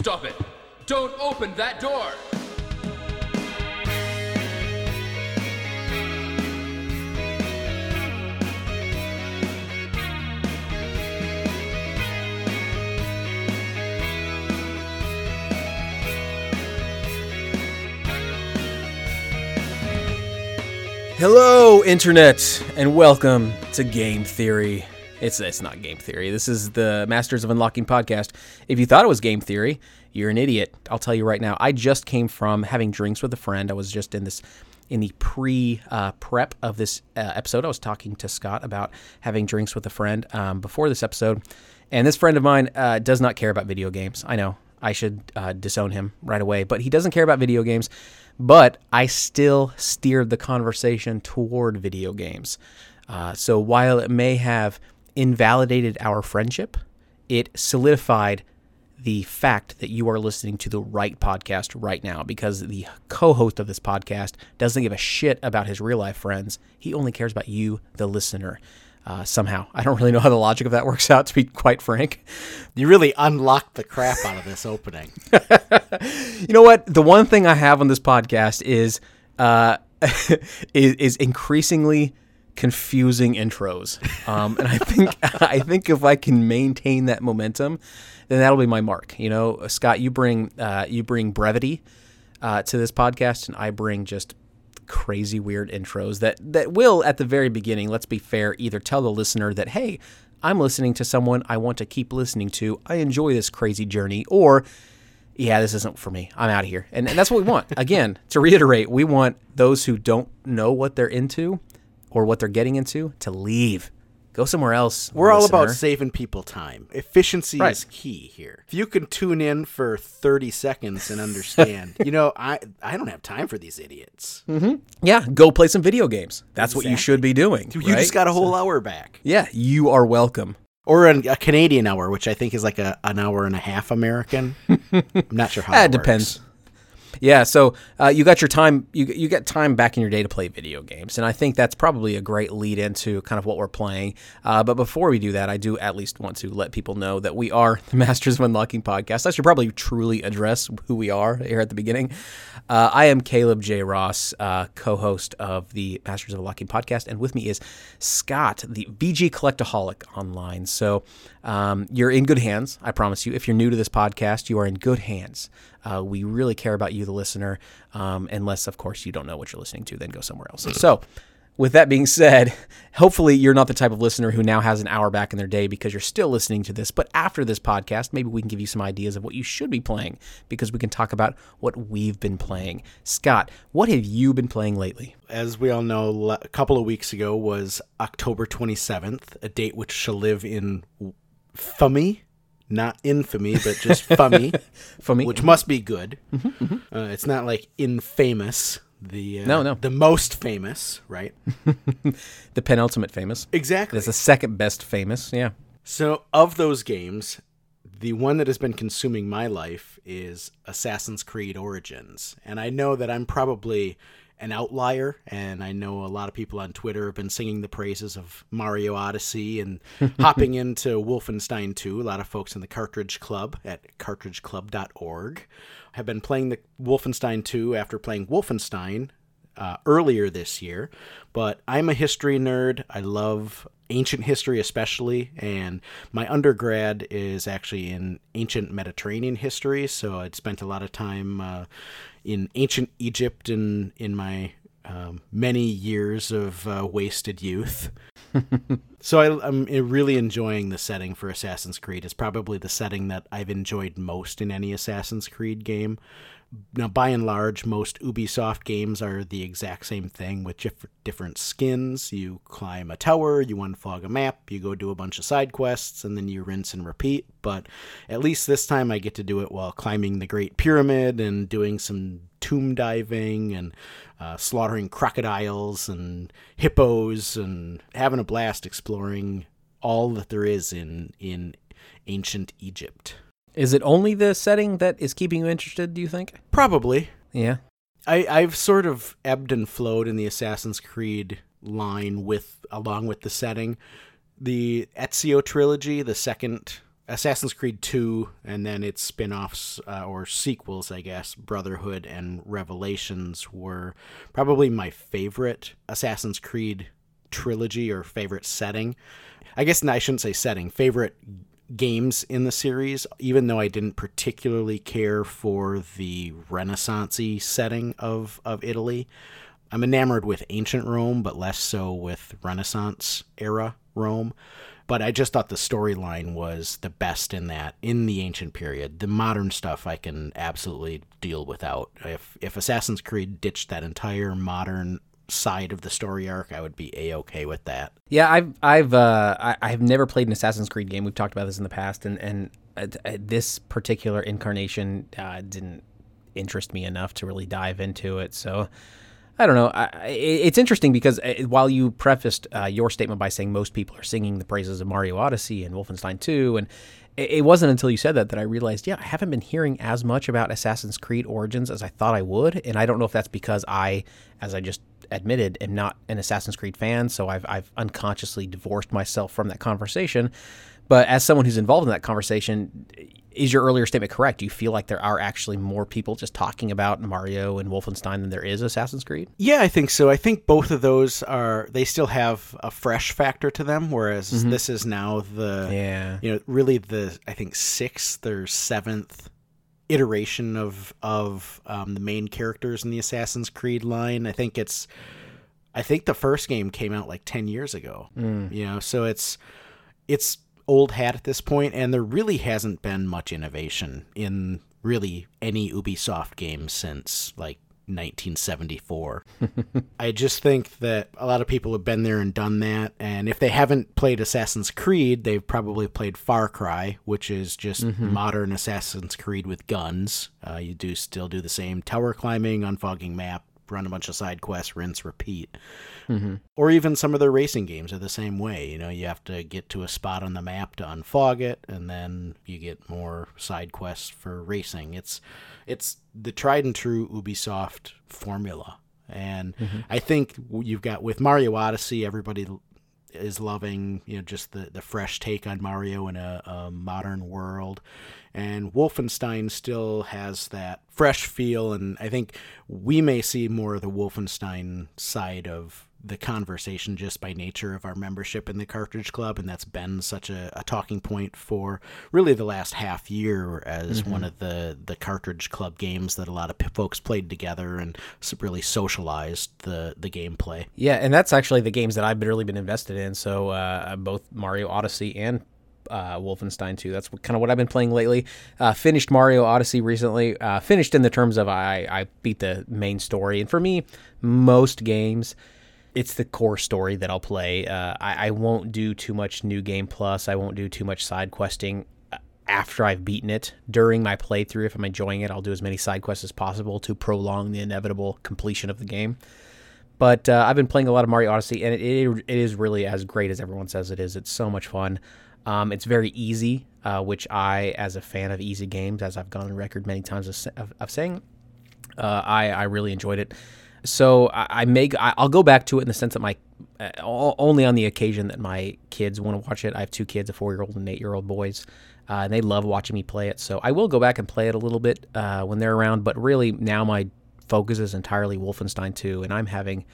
Stop it! Don't open that door! Hello, Internet, and welcome to Game Theory. It's it's not Game Theory. This is the Masters of Unlocking podcast. If you thought it was Game Theory, you're an idiot. I'll tell you right now. I just came from having drinks with a friend. I was just in this in the pre uh, prep of this uh, episode. I was talking to Scott about having drinks with a friend um, before this episode, and this friend of mine uh, does not care about video games. I know I should uh, disown him right away, but he doesn't care about video games. But I still steered the conversation toward video games. Uh, so while it may have invalidated our friendship, it solidified the fact that you are listening to the right podcast right now because the co host of this podcast doesn't give a shit about his real life friends. He only cares about you, the listener. Uh, somehow. I don't really know how the logic of that works out, to be quite frank. You really unlocked the crap out of this opening. you know what? The one thing I have on this podcast is uh, is, is increasingly confusing intros, um, and I think I think if I can maintain that momentum, then that'll be my mark. You know, Scott, you bring uh, you bring brevity uh, to this podcast, and I bring just crazy weird intros that that will at the very beginning let's be fair either tell the listener that hey i'm listening to someone i want to keep listening to. I enjoy this crazy journey or yeah this isn't for me. I'm out of here. And, and that's what we want. Again to reiterate we want those who don't know what they're into or what they're getting into to leave go somewhere else We're all about saving people time. Efficiency Right. is key here. If you can tune in for 30 seconds and understand, you know, I I don't have time for these idiots. Mm-hmm. yeah go play some video games that's what you should be doing You right? just got a whole hour back. yeah you are welcome Or an, a Canadian hour, which I think is like a, an hour and a half American. I'm not sure how that it depends. Yeah, so uh, you got your time. You you get time back in your day to play video games, and I think that's probably a great lead into kind of what we're playing. Uh, but before we do that, I do at least want to let people know that we are the Masters of Unlocking podcast. I should probably truly address who we are here at the beginning. Uh, I am Caleb J. Ross, uh, co-host of the Masters of Unlocking podcast, and with me is Scott, the VG Collectaholic online. So um, you're in good hands, I promise you. If you're new to this podcast, you are in good hands. Uh, we really care about you, the listener, um, unless, of course, you don't know what you're listening to, then go somewhere else. So, with that being said, hopefully you're not the type of listener who now has an hour back in their day because you're still listening to this. But after this podcast, maybe we can give you some ideas of what you should be playing because we can talk about what we've been playing. Scott, what have you been playing lately? As we all know, a couple of weeks ago was October 27th, a date which shall live in infamy, not infamy, but just fummy, me, which must be good. Uh, it's not like infamous, the uh, No, no. the most famous, right? the penultimate famous. Exactly. That's the second best famous. Yeah. So, of those games, the one that has been consuming my life is Assassin's Creed Origins. And I know that I'm probably an outlier, and I know a lot of people on Twitter have been singing the praises of Mario Odyssey and hopping into Wolfenstein 2. A lot of folks in the Cartridge Club at cartridgeclub.org have been playing the Wolfenstein 2 after playing Wolfenstein uh, earlier this year. But I'm a history nerd. I love ancient history, especially, and my undergrad is actually in ancient Mediterranean history. So I'd spent a lot of time uh, in ancient Egypt in in my um, many years of uh, wasted youth. So I, I'm really enjoying the setting for Assassin's Creed. It's probably the setting that I've enjoyed most in any Assassin's Creed game. Now, by and large, most Ubisoft games are the exact same thing with diff- different skins. You climb a tower, you unfog a map, you go do a bunch of side quests, and then you rinse and repeat. But at least this time I get to do it while climbing the Great Pyramid and doing some tomb diving and uh, slaughtering crocodiles and hippos and having a blast exploring all that there is in in ancient Egypt. Is it only the setting that is keeping you interested, do you think? Probably. Yeah. I, I've sort of ebbed and flowed in the Assassin's Creed line with along with the setting. The Ezio trilogy, the second Assassin's Creed 2 and then its spin offs uh, or sequels, I guess, Brotherhood and Revelations were probably my favorite Assassin's Creed trilogy or favorite setting. I guess I shouldn't say setting, favorite games in the series, even though I didn't particularly care for the Renaissancey setting of, of Italy. I'm enamored with ancient Rome, but less so with Renaissance era Rome. But I just thought the storyline was the best in that in the ancient period. The modern stuff I can absolutely deal without. If if Assassin's Creed ditched that entire modern side of the story arc, I would be a okay with that. Yeah, I've I've uh, I, I've never played an Assassin's Creed game. We've talked about this in the past, and and uh, uh this particular incarnation uh, didn't interest me enough to really dive into it. So I don't know. I, it's interesting because uh, while you prefaced uh, your statement by saying most people are singing the praises of Mario Odyssey and Wolfenstein 2, and it wasn't until you said that that I realized, yeah, I haven't been hearing as much about Assassin's Creed Origins as I thought I would, and I don't know if that's because I, as I just admitted, am not an Assassin's Creed fan, so I've I've unconsciously divorced myself from that conversation. But as someone who's involved in that conversation, is your earlier statement correct? Do you feel like there are actually more people just talking about Mario and Wolfenstein than there is Assassin's Creed? Yeah, I think so. I think both of those are they still have a fresh factor to them, whereas mm-hmm. this is now the yeah you know really the I think sixth or seventh iteration of of um, the main characters in the Assassin's Creed line. I think it's I think the first game came out like ten years ago. Mm. You know, so it's it's old hat at this point, and there really hasn't been much innovation in really any Ubisoft game since like 1974. I just think that a lot of people have been there and done that. And if they haven't played Assassin's Creed, they've probably played Far Cry, which is just mm-hmm. modern Assassin's Creed with guns. Uh, you do still do the same tower climbing, unfogging map, run a bunch of side quests, rinse, repeat. Mm-hmm. Or even some of their racing games are the same way. You know, you have to get to a spot on the map to unfog it, and then you get more side quests for racing. It's it's the tried and true Ubisoft formula. And mm-hmm. I think you've got with Mario Odyssey, everybody is loving you know just the the fresh take on Mario in a, a, modern world, and Wolfenstein still has that fresh feel, and I think we may see more of the Wolfenstein side of the conversation just by nature of our membership in the Cartridge Club, and that's been such a, a talking point for really the last half year as mm-hmm. one of the the Cartridge Club games that a lot of p- folks played together and really socialized the the gameplay. Yeah, and that's actually the games that I've really been invested in. So uh, both Mario Odyssey and uh, Wolfenstein 2. That's kind of what I've been playing lately. Uh, finished Mario Odyssey recently. Uh, finished in the terms of I, I beat the main story. And for me, most games, it's the core story that I'll play. Uh, I, I, won't do too much new game plus. I won't do too much side questing after I've beaten it. During my playthrough, if I'm enjoying it, I'll do as many side quests as possible to prolong the inevitable completion of the game. But uh, I've been playing a lot of Mario Odyssey, and it, it, it is really as great as everyone says it is. It's so much fun. Um, it's very easy, uh, which I, as a fan of easy games, as I've gone on record many times of, of, of saying, uh, I, I really enjoyed it. So I, I may I'll go back to it in the sense that my uh, only on the occasion that my kids want to watch it. I have two kids, a four year old and eight year old boys. Uh, and they love watching me play it. So I will go back and play it a little bit uh, when they're around. But really, now my focus is entirely Wolfenstein 2, and I'm having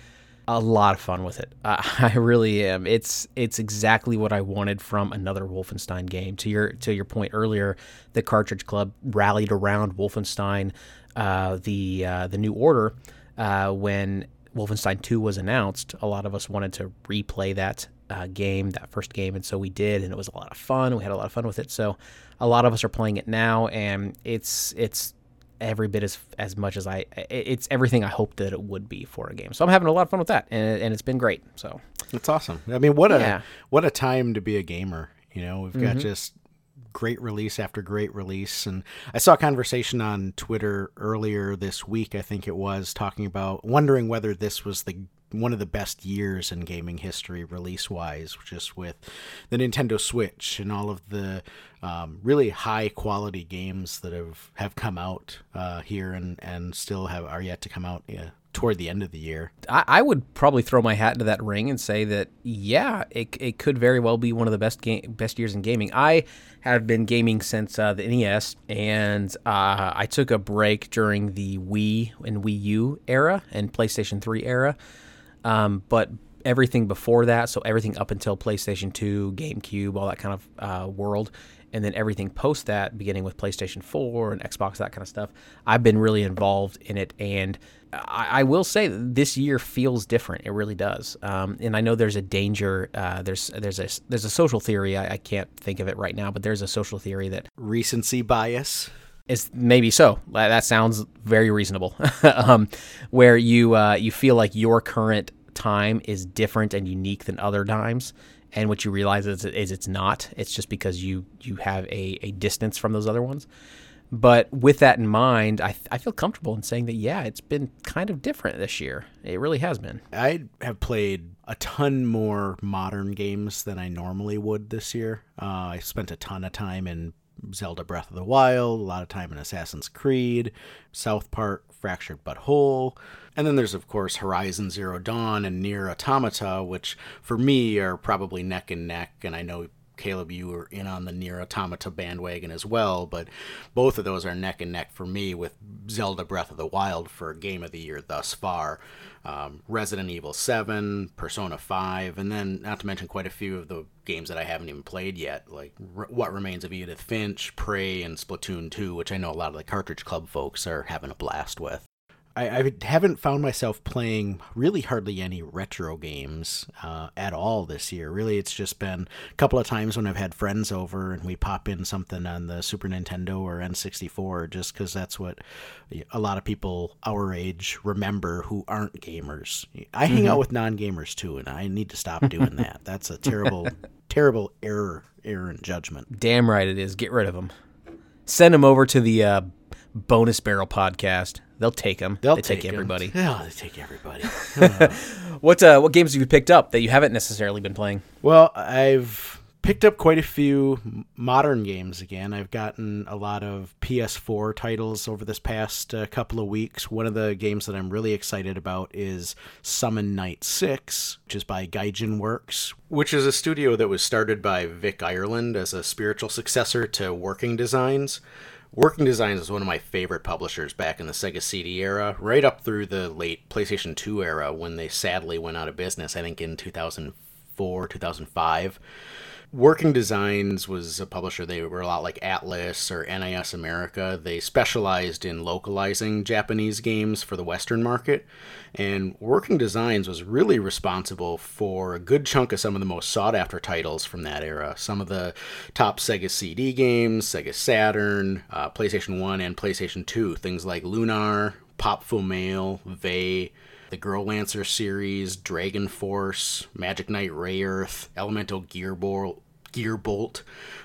a lot of fun with it. Uh, I really am. It's it's exactly what I wanted from another Wolfenstein game. To your to your point earlier, the Cartridge Club rallied around Wolfenstein, uh, the uh, the New Order uh, when Wolfenstein 2 was announced, a lot of us wanted to replay that uh, game, that first game, and so we did, and it was a lot of fun. We had a lot of fun with it. So a lot of us are playing it now, and it's it's every bit as as much as I it's everything I hoped that it would be for a game. So I'm having a lot of fun with that, and, and it's been great. So it's awesome. I mean, what a yeah. what a time to be a gamer. You know, we've got mm-hmm. just great release after great release. And I saw a conversation on Twitter earlier this week, I think it was, talking about wondering whether this was the one of the best years in gaming history release wise, just with the Nintendo Switch and all of the um, really high quality games that have, have come out uh, here and, and still have are yet to come out. Yeah, toward the end of the year. I, I would probably throw my hat into that ring and say that yeah, it, it could very well be one of the best game best years in gaming. I have been gaming since uh, the NES, and uh, I took a break during the Wii and Wii U era and PlayStation Three era. Um, but everything before that, so everything up until PlayStation 2, GameCube, all that kind of uh, world, and then everything post that, beginning with PlayStation 4 and Xbox, that kind of stuff, I've been really involved in it. And I, I will say this year feels different. It really does. Um, and I know there's a danger. Uh, there's there's a there's a social theory. I, I can't think of it right now, but there's a social theory that Recency bias. is maybe so. That sounds very reasonable. um, where you uh, you feel like your current time is different and unique than other times, and what you realize is, is it's not. It's just because you you have a, a distance from those other ones. But with that in mind, I, I feel comfortable in saying that yeah, it's been kind of different this year. It really has been. I have played a ton more modern games than I normally would this year. Uh, I spent a ton of time in Zelda Breath of the Wild, a lot of time in Assassin's Creed, South Park, Fractured But Whole. And then there's, of course, Horizon Zero Dawn and NieR Automata, which for me are probably neck and neck. And I know Caleb, you were in on the NieR Automata bandwagon as well, but both of those are neck and neck for me with Zelda Breath of the Wild for Game of the Year thus far. Um, Resident Evil 7, Persona 5, and then not to mention quite a few of the games that I haven't even played yet, like What Remains of Edith Finch, Prey, and Splatoon 2, which I know a lot of the Cartridge Club folks are having a blast with. I, I haven't found myself playing really hardly any retro games uh, at all this year. Really, it's just been a couple of times when I've had friends over and we pop in something on the Super Nintendo or N64, just because that's what a lot of people our age remember who aren't gamers. I hang Mm-hmm. out with non gamers too, and I need to stop doing that. That's a terrible, terrible error, error in judgment. Damn right it is. Get rid of them. Send them over to the uh, Bonus Barrel podcast. They'll take them. They'll they take, take everybody. Yeah, they take everybody. What uh, what games have you picked up that you haven't necessarily been playing? Well, I've picked up quite a few modern games again. I've gotten a lot of PS4 titles over this past uh, couple of weeks. One of the games that I'm really excited about is Summon Night 6, which is by Gaijinworks, which is a studio that was started by Vic Ireland as a spiritual successor to Working Designs. Working Designs was one of my favorite publishers back in the Sega CD era, right up through the late PlayStation 2 era when they sadly went out of business, I think in 2004, 2005. Working Designs was a publisher. They were a lot like Atlus or NIS America. They specialized in localizing Japanese games for the Western market. And Working Designs was really responsible for a good chunk of some of the most sought after titles from that era. Some of the top Sega CD games, Sega Saturn, uh, PlayStation 1, and PlayStation 2. Things like Lunar, Pop Mail, Vay, the Growlanser series, Dragon Force, Magic Knight Rayearth, Elemental Gearbolt, Gearbolt.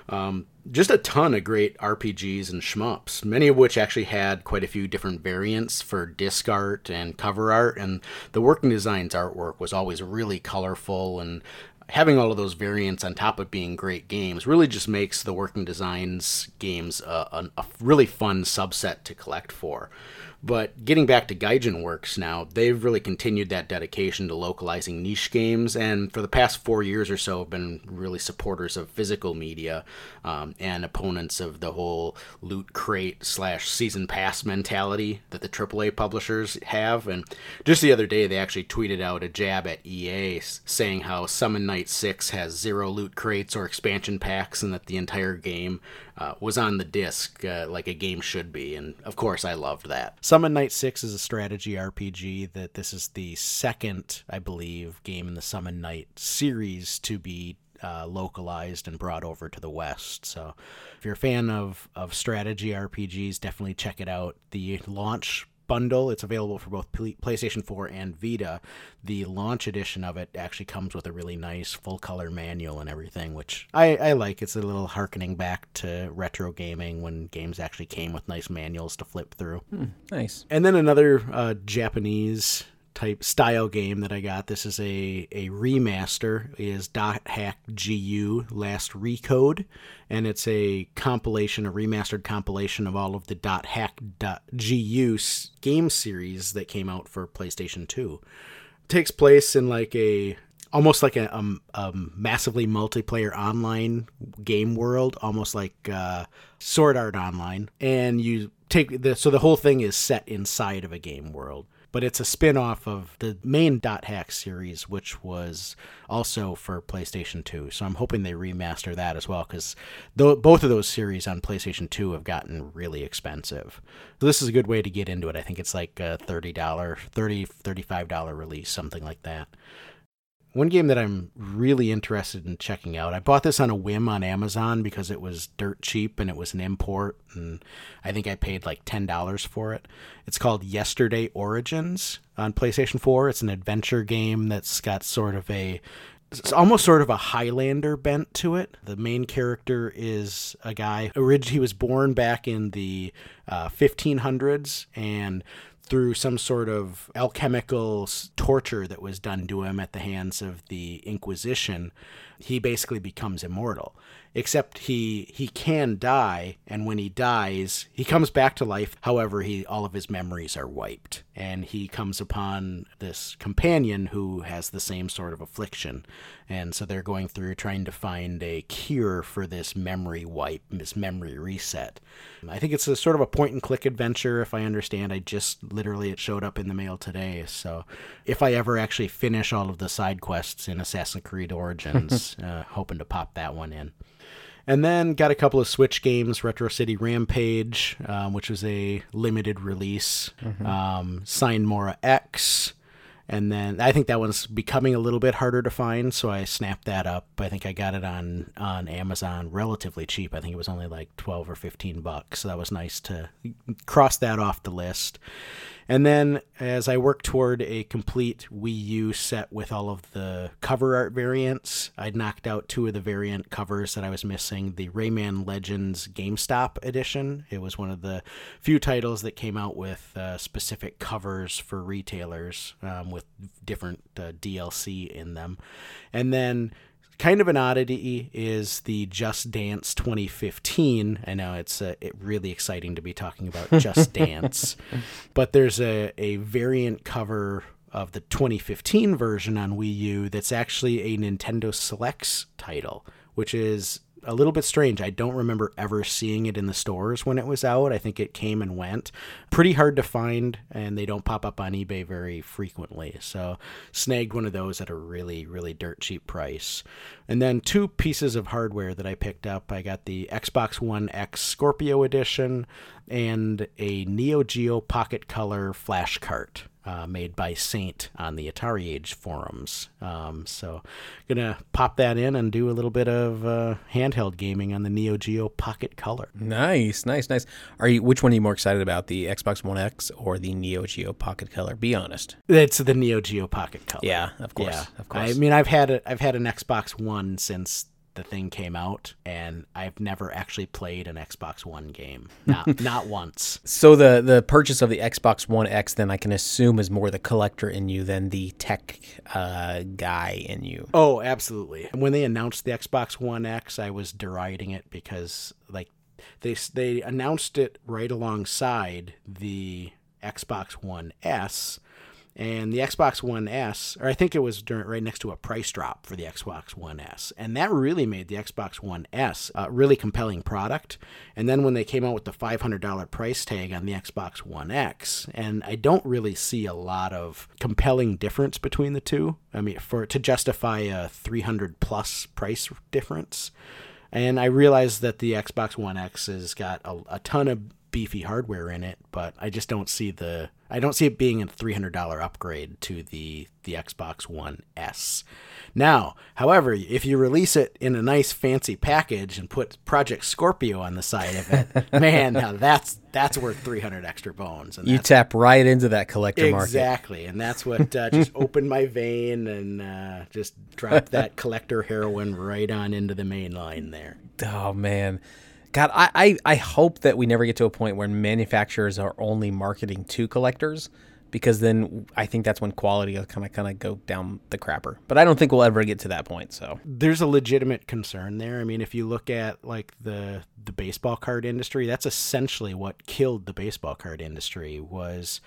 Um, just a ton of great RPGs and shmups, many of which actually had quite a few different variants for disc art and cover art. And the Working Designs artwork was always really colorful and having all of those variants on top of being great games really just makes the working designs games a, a, a really fun subset to collect for but getting back to Gaijinworks now they've really continued that dedication to localizing niche games and for the past four years or so have been really supporters of physical media um, and opponents of the whole loot crate slash season pass mentality that the aaa publishers have. And just the other day they actually tweeted out a jab at ea saying how summon night 6 has zero loot crates or expansion packs and that the entire game uh, was on the disc uh, like a game should be and of course i loved that summon night 6 is a strategy rpg that this is the second i believe game in the summon night series to be uh, localized and brought over to the West. So, if you're a fan of, of strategy RPGs, definitely check it out. The launch bundle, it's available for both PlayStation 4 and Vita. The launch edition of it actually comes with a really nice full color manual and everything, which I, I like. It's a little harkening back to retro gaming when games actually came with nice manuals to flip through. Nice. And then another uh, Japanese type style game that I got. This is a, a remaster is Dot Hack GU Last Recode, and it's a compilation, a remastered compilation of all of the Dot Hack GU game series that came out for PlayStation 2. It takes place in like a almost like a, a, a, massively multiplayer online game world, almost like uh, Sword Art Online, and you take the so the whole thing is set inside of a game world. But it's a spin off of the main Dot Hack series, which was also for PlayStation 2. So I'm hoping they remaster that as well, because both of those series on PlayStation 2 have gotten really expensive. So this is a good way to get into it. I think it's like a $30, $30, $35 release, something like that. One game that I'm really interested in checking out. I bought this on a whim on Amazon because it was dirt cheap and it was an import, and I think I paid like ten dollars for it. It's called Yesterday Origins on PlayStation 4. It's an adventure game that's got sort of a it's almost sort of a Highlander bent to it. The main character is a guy. He was born back in the uh, 1500s, and through some sort of alchemical torture that was done to him at the hands of the Inquisition, he basically becomes immortal. Except he he can die and when he dies he comes back to life. However he all of his memories are wiped and he comes upon this companion who has the same sort of affliction and so they're going through trying to find a cure for this memory wipe this memory reset. I think it's a sort of a point and click adventure if i understand. I just literally it showed up in the mail today. So if i ever actually finish all of the side quests in assassin's creed origins uh, hoping to pop that one in. And then got a couple of Switch games, Retro City Rampage, um, which was a limited release, mm-hmm. um, Sine Mora X, and then I think that one's becoming a little bit harder to find, so I snapped that up. I think I got it on on Amazon relatively cheap. I think it was only like twelve or fifteen bucks, so that was nice to cross that off the list. And then as I work toward a complete Wii U set with all of the cover art variants, I'd knocked out two of the variant covers that I was missing the Rayman Legends GameStop edition. It was one of the few titles that came out with uh, specific covers for retailers um, with different uh, DLC in them. And then kind of an oddity is the Just Dance 2015. I know it's uh, it really exciting to be talking about Just Dance, but there's a, a variant cover of the 2015 version on Wii U that's actually a Nintendo Selects title, which is a little bit strange. I don't remember ever seeing it in the stores when it was out. I think it came and went. Pretty hard to find, and they don't pop up on eBay very frequently. So, snagged one of those at a really, really dirt cheap price. And then two pieces of hardware that I picked up. I got the Xbox One X Scorpio Edition and a Neo Geo Pocket Color flash cart uh, made by Saint on the AtariAge forums. Um, so, gonna pop that in and do a little bit of uh, handheld gaming on the Neo Geo Pocket Color. Nice, nice, nice. Are you? Which one are you more excited about, the Xbox One X or the Neo Geo Pocket Color? Be honest. It's the Neo Geo Pocket Color. Yeah, of course, yeah. of course. I mean, I've had a, I've had an Xbox One since the thing came out, and I've never actually played an Xbox One game, not not once. So the the purchase of the Xbox One X, then I can assume, is more the collector in you than the tech uh, guy in you. Oh, absolutely. And when they announced the Xbox One X, I was deriding it because like they they announced it right alongside the Xbox One S and the Xbox One S, or I think it was during, right next to a price drop for the Xbox One S, and that really made the Xbox One S a really compelling product. And then when they came out with the $500 price tag on the Xbox One X, and I don't really see a lot of compelling difference between the two. I mean, for to justify a 300 plus price difference. And I realize that the Xbox One X has got a, a ton of beefy hardware in it, but I just don't see the I don't see it being a $300 upgrade to the the Xbox One S. Now, however, if you release it in a nice fancy package and put Project Scorpio on the side of it, man, now that's that's worth 300 extra bones. And you tap right into that collector exactly, market. Exactly, and that's what uh, just opened my vein and uh, just dropped that collector heroin right on into the main line there. Oh man. God, I, I, I hope that we never get to a point where manufacturers are only marketing to collectors because then I think that's when quality will kind of kind of go down the crapper. But I don't think we'll ever get to that point. So there's a legitimate concern there. I mean, if you look at like the the baseball card industry, that's essentially what killed the baseball card industry was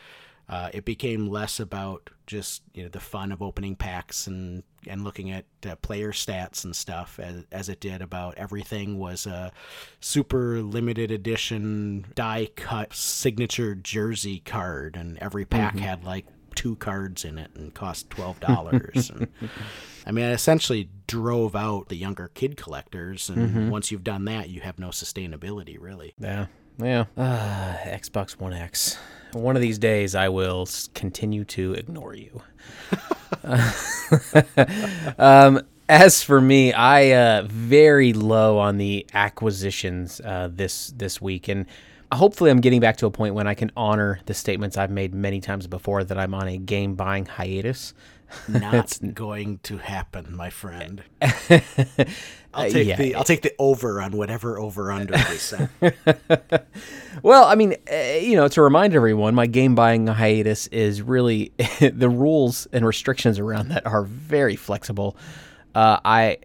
uh, it became less about just you know the fun of opening packs and and looking at uh, player stats and stuff as, as it did about everything was a super limited edition die cut signature jersey card and every pack mm-hmm. had like two cards in it and cost twelve dollars. I mean, it essentially drove out the younger kid collectors, and mm-hmm. once you've done that, you have no sustainability, really. Yeah, yeah. Uh, Xbox One X. One of these days, I will continue to ignore you. um, as for me, I uh, very low on the acquisitions uh, this this week, and hopefully, I'm getting back to a point when I can honor the statements I've made many times before that I'm on a game buying hiatus. Not going to happen, my friend. I'll take yeah. the I'll take the over on whatever over under they set. well, I mean, uh, you know, to remind everyone, my game buying hiatus is really the rules and restrictions around that are very flexible. Uh, I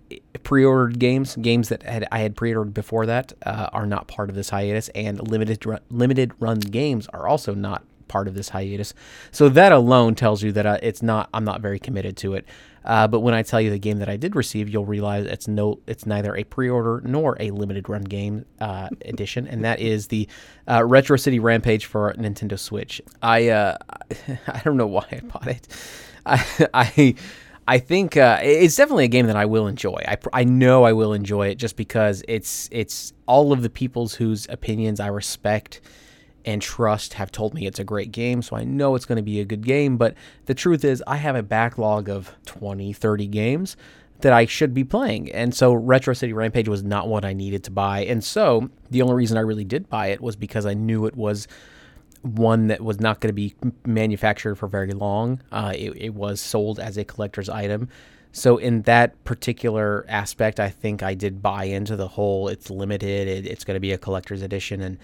pre-ordered games, games that had, I had pre-ordered before that uh, are not part of this hiatus, and limited run, limited run games are also not part of this hiatus. So that alone tells you that uh, it's not. I'm not very committed to it. Uh, but when I tell you the game that I did receive, you'll realize it's no, it's neither a pre-order nor a limited run game uh, edition, and that is the uh, Retro City Rampage for Nintendo Switch. I uh, I don't know why I bought it. I I, I think uh, it's definitely a game that I will enjoy. I, I know I will enjoy it just because it's it's all of the people's whose opinions I respect and trust have told me it's a great game, so I know it's going to be a good game. But the truth is, I have a backlog of 20, 30 games that I should be playing. And so Retro City Rampage was not what I needed to buy. And so the only reason I really did buy it was because I knew it was one that was not going to be manufactured for very long. Uh, it, it was sold as a collector's item. So in that particular aspect, I think I did buy into the whole it's limited, it, it's going to be a collector's edition, and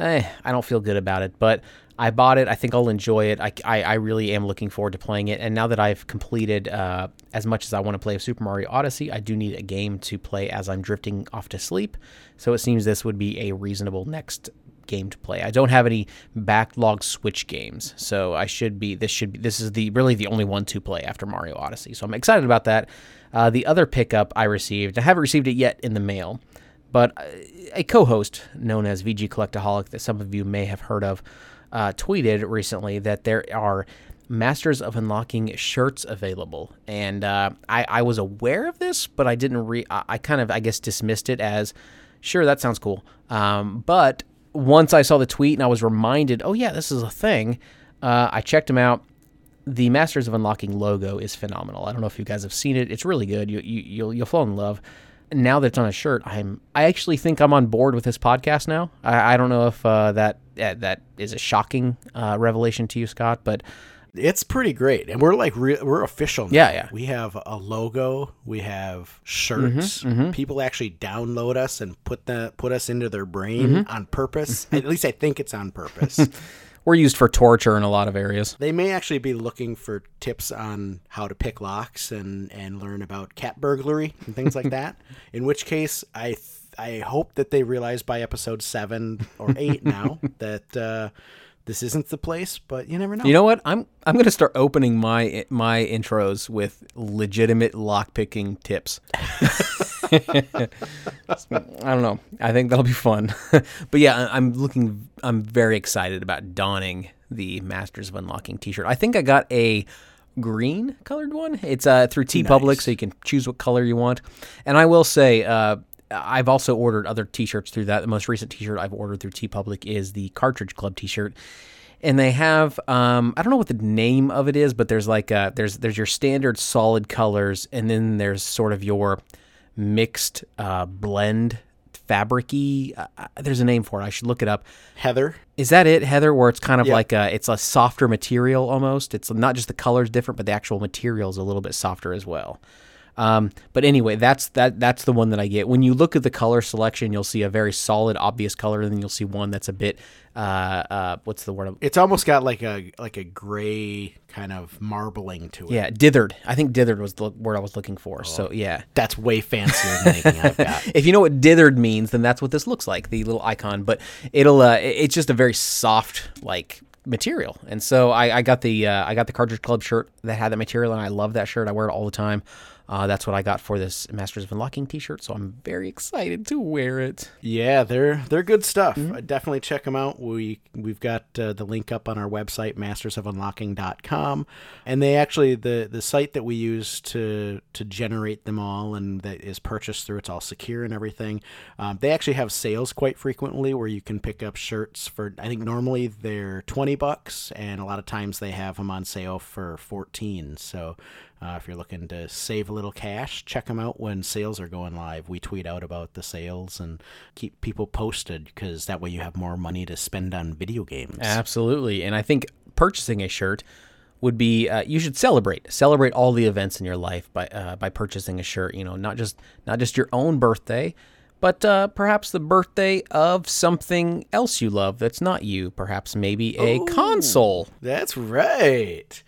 eh, I don't feel good about it, but I bought it. I think I'll enjoy it. I, I, I really am looking forward to playing it. And now that I've completed uh, as much as I want to play of Super Mario Odyssey, I do need a game to play as I'm drifting off to sleep. So it seems this would be a reasonable next game to play. I don't have any backlog Switch games, so I should be. This should be. This is the really the only one to play after Mario Odyssey. So I'm excited about that. Uh, the other pickup I received, I haven't received it yet in the mail, but a co host known as VG Collectaholic, that some of you may have heard of, uh, tweeted recently that there are Masters of Unlocking shirts available. And uh, I, I, was aware of this, but I didn't re. I, I, kind of, I guess, dismissed it as sure, that sounds cool. Um, but once I saw the tweet and I was reminded, oh, yeah, this is a thing, uh, I checked them out the Masters of Unlocking logo is phenomenal. I don't know if you guys have seen it. It's really good. You, you you'll you'll fall in love now that it's on a shirt, I'm I actually think I'm on board with this podcast now. I, I don't know if uh, that uh, that is a shocking uh, revelation to you, Scott, but it's pretty great, and we're like re- we're official. Now. Yeah, yeah. We have a logo. We have shirts. Mm-hmm, mm-hmm. People actually download us and put the put us into their brain mm-hmm. on purpose. At least I think it's on purpose. we're used for torture in a lot of areas. They may actually be looking for tips on how to pick locks and and learn about cat burglary and things like that. In which case, I th- I hope that they realize by episode seven or eight now that. Uh, this isn't the place, but you never know. You know what? I'm I'm gonna start opening my my intros with legitimate lockpicking tips. I don't know. I think that'll be fun. but yeah, I'm looking. I'm very excited about donning the Masters of Unlocking T-shirt. I think I got a green colored one. It's uh, through TeePublic, nice. so you can choose what color you want. And I will say, uh, I've also ordered other T-shirts through that. The most recent T-shirt I've ordered through TeePublic is the Cartridge Club T-shirt, and they have um, I don't know what the name of it is, but there's like a, there's there's your standard solid colors, and then there's sort of your mixed uh, blend fabricy. Uh, uh, there's a name for it. I should look it up. Heather. Is that it, Heather? Where it's kind of yep. like a, it's a softer material almost. It's not just the colors different, but the actual material is a little bit softer as well. Um, but anyway, that's that that's the one that I get. When you look at the color selection, you'll see a very solid, obvious color, and then you'll see one that's a bit uh, uh, what's the word? It's almost got like a like a gray kind of marbling to it. Yeah, dithered. I think dithered was the word I was looking for. So yeah, That's way fancier than anything I've got. if you know what dithered means, then that's what this looks like, the little icon. But it'll uh, it's just a very soft like material, and so I, I got the uh, I got the Cartridge Club shirt that had that material, and I love that shirt. I wear it all the time. Uh, that's what I got for this Masters of Unlocking T-shirt, so I'm very excited to wear it. Yeah, they're they're good stuff. Uh, Definitely check them out. We we've got uh, the link up on our website mastersofunlocking.com and they actually the the site that we use to to generate them all and that is purchased through it's all secure and everything. Um, they actually have sales quite frequently where you can pick up shirts for I think normally they're 20 bucks and a lot of times they have them on sale for 14. So uh, if you're looking to save a little cash, check them out when sales are going live. We tweet out about the sales and keep people posted because that way you have more money to spend on video games. Absolutely, and I think purchasing a shirt would be uh, you should celebrate celebrate all the events in your life by uh, by purchasing a shirt. You know, not just not just your own birthday, but uh, perhaps the birthday of something else you love that's not you. Perhaps maybe a console. That's right.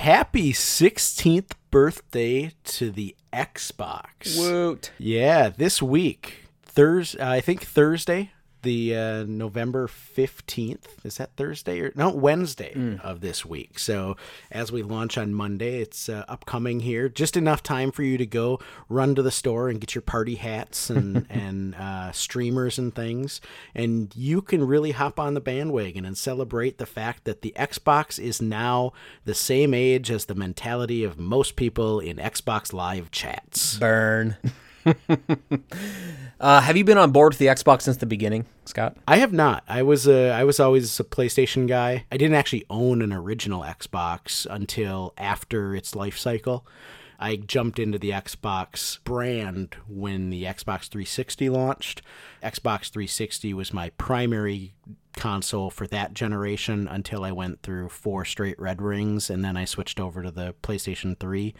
Happy 16th birthday to the Xbox. Woot! Yeah, this week, Thursday. I think Thursday, the uh, November fifteenth. Is that Thursday or no Wednesday of this week? So as we launch on Monday, it's uh, upcoming here. Just enough time for you to go run to the store and get your party hats and and uh, streamers and things, and you can really hop on the bandwagon and celebrate the fact that the Xbox is now the same age as the mentality of most people in Xbox Live chats. Burn. uh, have you been on board with the Xbox since the beginning, Scott? I have not. I was a, I was always a PlayStation guy. I didn't actually own an original Xbox until after its life cycle. I jumped into the Xbox brand when the Xbox 360 launched. Xbox 360 was my primary console for that generation until I went through four straight red rings and then I switched over to the PlayStation 3.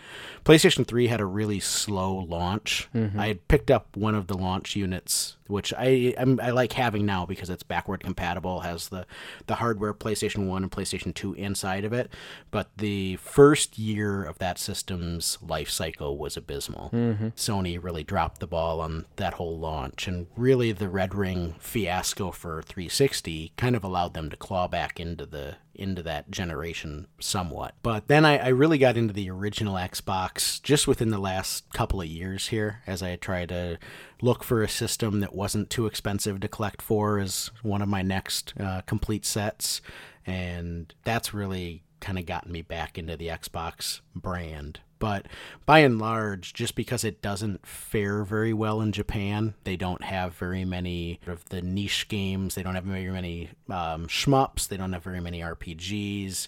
PlayStation 3 had a really slow launch. Mm-hmm. I had picked up one of the launch units which I I'm, I like having now because it's backward compatible, has the the hardware PlayStation 1 and PlayStation 2 inside of it, but the first year of that system's life cycle was abysmal. Mm-hmm. Sony really dropped the ball on that whole launch and really the Red Ring fiasco for 360 kind of allowed them to claw back into the into that generation somewhat. But then I, I really got into the original Xbox just within the last couple of years here as I tried to look for a system that wasn't too expensive to collect for as one of my next uh, complete sets. And that's really kind of gotten me back into the Xbox brand. But by and large, just because it doesn't fare very well in Japan, they don't have very many of the niche games. They don't have very many um, shmups. They don't have very many RPGs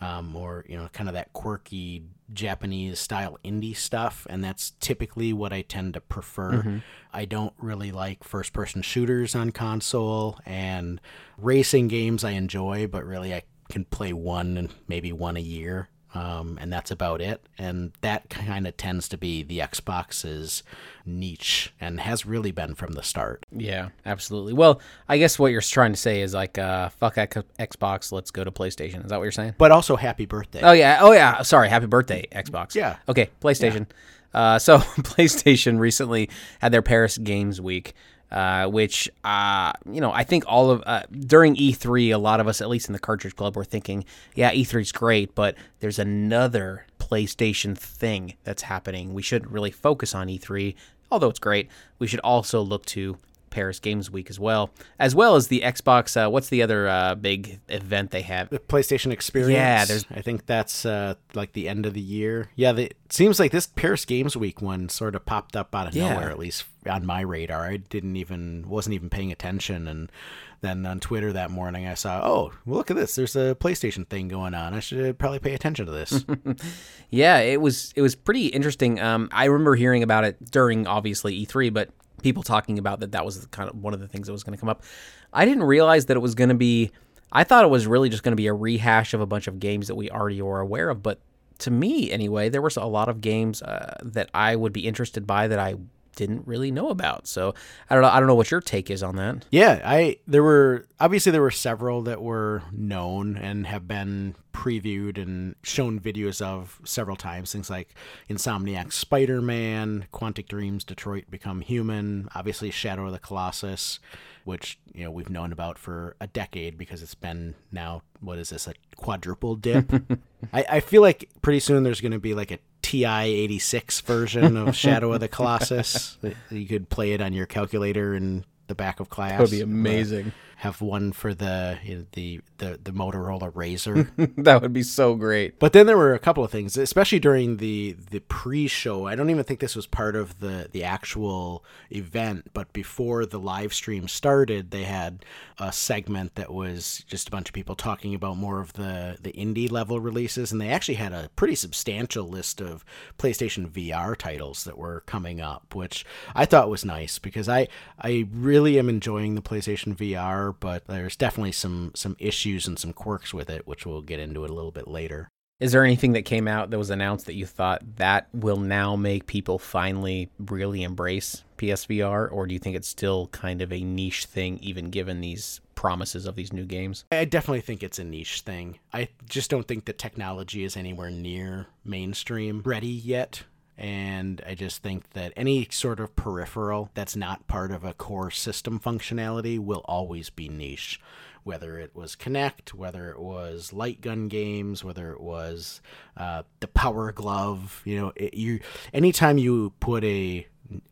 um, or you know kind of that quirky Japanese style indie stuff, and that's typically what I tend to prefer. I don't really like first person shooters on console, and racing games I enjoy, but really I can play one and maybe one a year. Um, and that's about it. And that kind of tends to be the Xbox's niche and has really been from the start. Yeah, absolutely. Well, I guess what you're trying to say is like, uh, fuck X- Xbox, let's go to PlayStation. Is that what you're saying? But also, happy birthday. Oh yeah, oh yeah. Sorry, happy birthday, Xbox. Yeah. Okay, PlayStation. Uh, so PlayStation recently had their Paris Games Week, uh, which uh, you know I think all of uh, during E3, a lot of us, at least in the Cartridge Club, were thinking, yeah, E3 is great, but there's another PlayStation thing that's happening. We shouldn't really focus on E3, although it's great. We should also look to Paris Games Week as well, as well as the Xbox. Uh, what's the other uh, big event they have? the PlayStation Experience. Yeah, there's- I think that's uh, like the end of the year. Yeah, the, it seems like this Paris Games Week one sort of popped up out of Yeah. nowhere, at least on my radar. I didn't even wasn't even paying attention, and then on Twitter that morning I saw, oh, well, look at this. There's a PlayStation thing going on. I should probably pay attention to this. Yeah, it was it was pretty interesting. Um, I remember hearing about it during obviously E3, but people talking about that that was kind of one of the things that was going to come up. I didn't realize that it was going to be. I thought it was really just going to be a rehash of a bunch of games that we already were aware of, but to me anyway, there was a lot of games uh, that I would be interested by that I didn't really know about. So I don't know. I don't know what your take is on that. Yeah, I there were obviously there were several that were known and have been previewed and shown videos of several times. Things like Insomniac Spider Man, Quantic Dreams Detroit Become Human, obviously Shadow of the Colossus, which you know we've known about for a decade because it's been now what is this a quadruple dip? I, I feel like pretty soon there's going to be like a TI 86 version of Shadow of the Colossus. you could play it on your calculator in the back of class. That would be amazing. Uh, have one for the you know, the, the the Motorola Razor. that would be so great. But then there were a couple of things, especially during the the pre-show. I don't even think this was part of the the actual event, but before the live stream started, they had a segment that was just a bunch of people talking about more of the the indie level releases, and they actually had a pretty substantial list of PlayStation VR titles that were coming up, which I thought was nice because I I really am enjoying the PlayStation VR but there's definitely some some issues and some quirks with it, which we'll get into it a little bit later. Is there anything that came out that was announced that you thought that will now make people finally really embrace PSVR, or do you think it's still kind of a niche thing, even given these promises of these new games? I definitely think it's a niche thing. I just don't think the technology is anywhere near mainstream ready yet. And I just think that any sort of peripheral that's not part of a core system functionality will always be niche. Whether it was Kinect, whether it was light gun games, whether it was uh, the Power Glove, you know, it, you anytime you put a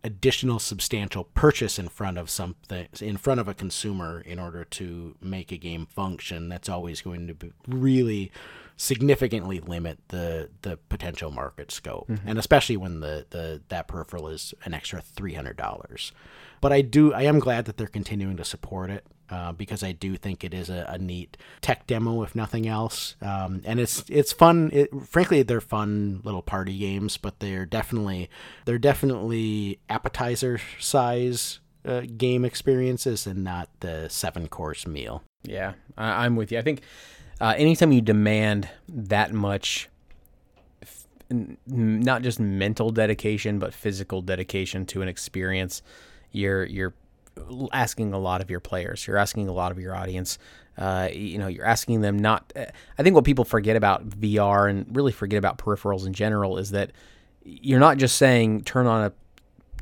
additional substantial purchase in front of something in front of a consumer in order to make a game function that's always going to be really significantly limit the the potential market scope, mm-hmm. and especially when the the that peripheral is an extra three hundred dollars. But I do I am glad that they're continuing to support it. Uh, because I do think it is a, a neat tech demo, if nothing else. Um, and it's it's fun. It, frankly, they're fun little party games, but they're definitely they're definitely appetizer size uh, game experiences and not the seven course meal. Yeah, I, I'm with you. I think uh, anytime you demand that much, not just mental dedication but physical dedication to an experience, you're you're asking a lot of your players. You're asking a lot of your audience. Uh, you know, you're asking them not. Uh, I think what people forget about VR and really forget about peripherals in general is that you're not just saying turn on a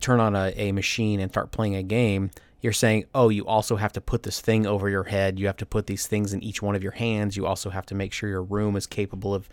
turn on a, a machine and start playing a game you're saying, oh, you also have to put this thing over your head. You have to put these things in each one of your hands. You also have to make sure your room is capable of,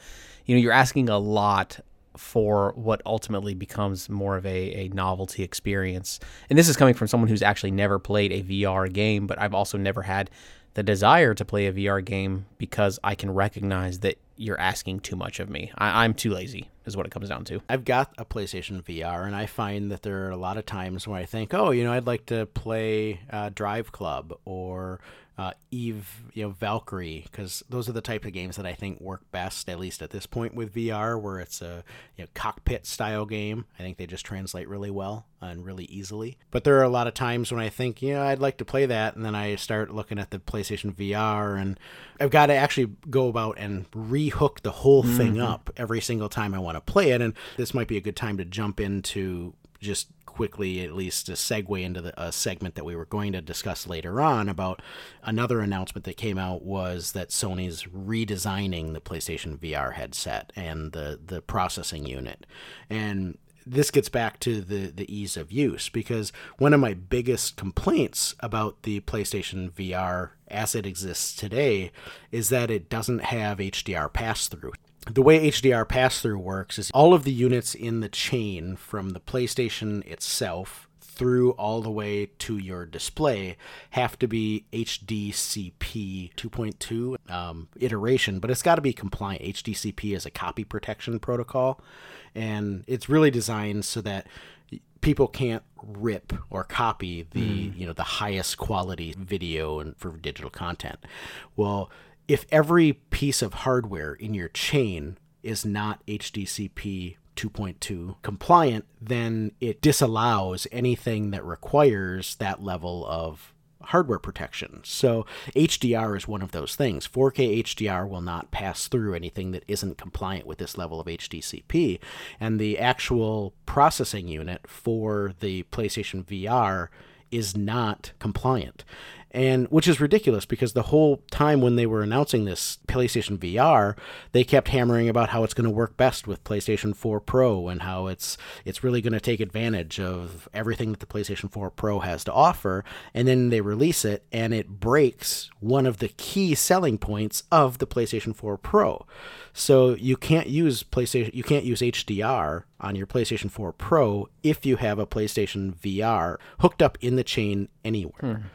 you know, you're asking a lot for what ultimately becomes more of a, a novelty experience. And this is coming from someone who's actually never played a VR game, but I've also never had the desire to play a VR game because I can recognize that you're asking too much of me. I, am too lazy, is what it comes down to. I've got a PlayStation VR, and I find that there are a lot of times where I think, oh, you know, I'd like to play uh, Driveclub or uh, Eve, you know, Valkyrie, because those are the type of games that I think work best, at least at this point with VR, where it's a you know, cockpit style game. I think they just translate really well and really easily. But there are a lot of times when I think, you know, I'd like to play that, and then I start looking at the PlayStation VR, and I've got to actually go about and rehook the whole thing mm-hmm. up every single time I want to play it. And this might be a good time to jump into just quickly at least to segue into the a segment that we were going to discuss later on about another announcement that came out was that Sony's redesigning the PlayStation VR headset and the the processing unit. And this gets back to the, the ease of use because one of my biggest complaints about the PlayStation VR as it exists today is that it doesn't have HDR pass through the way HDR pass through works is all of the units in the chain from the PlayStation itself through all the way to your display have to be HDCP 2.2 um, iteration, but it's got to be compliant. HDCP is a copy protection protocol, and it's really designed so that people can't rip or copy the mm. you know the highest quality video and for digital content. Well, if every piece of hardware in your chain is not HDCP 2.2 compliant, then it disallows anything that requires that level of hardware protection. So HDR is one of those things. 4K HDR will not pass through anything that isn't compliant with this level of HDCP. And the actual processing unit for the PlayStation VR is not compliant and which is ridiculous because the whole time when they were announcing this PlayStation VR, they kept hammering about how it's going to work best with PlayStation 4 Pro and how it's it's really going to take advantage of everything that the PlayStation 4 Pro has to offer, and then they release it and it breaks one of the key selling points of the PlayStation 4 Pro. So you can't use PlayStation you can't use HDR on your PlayStation 4 Pro if you have a PlayStation VR hooked up in the chain anywhere. Hmm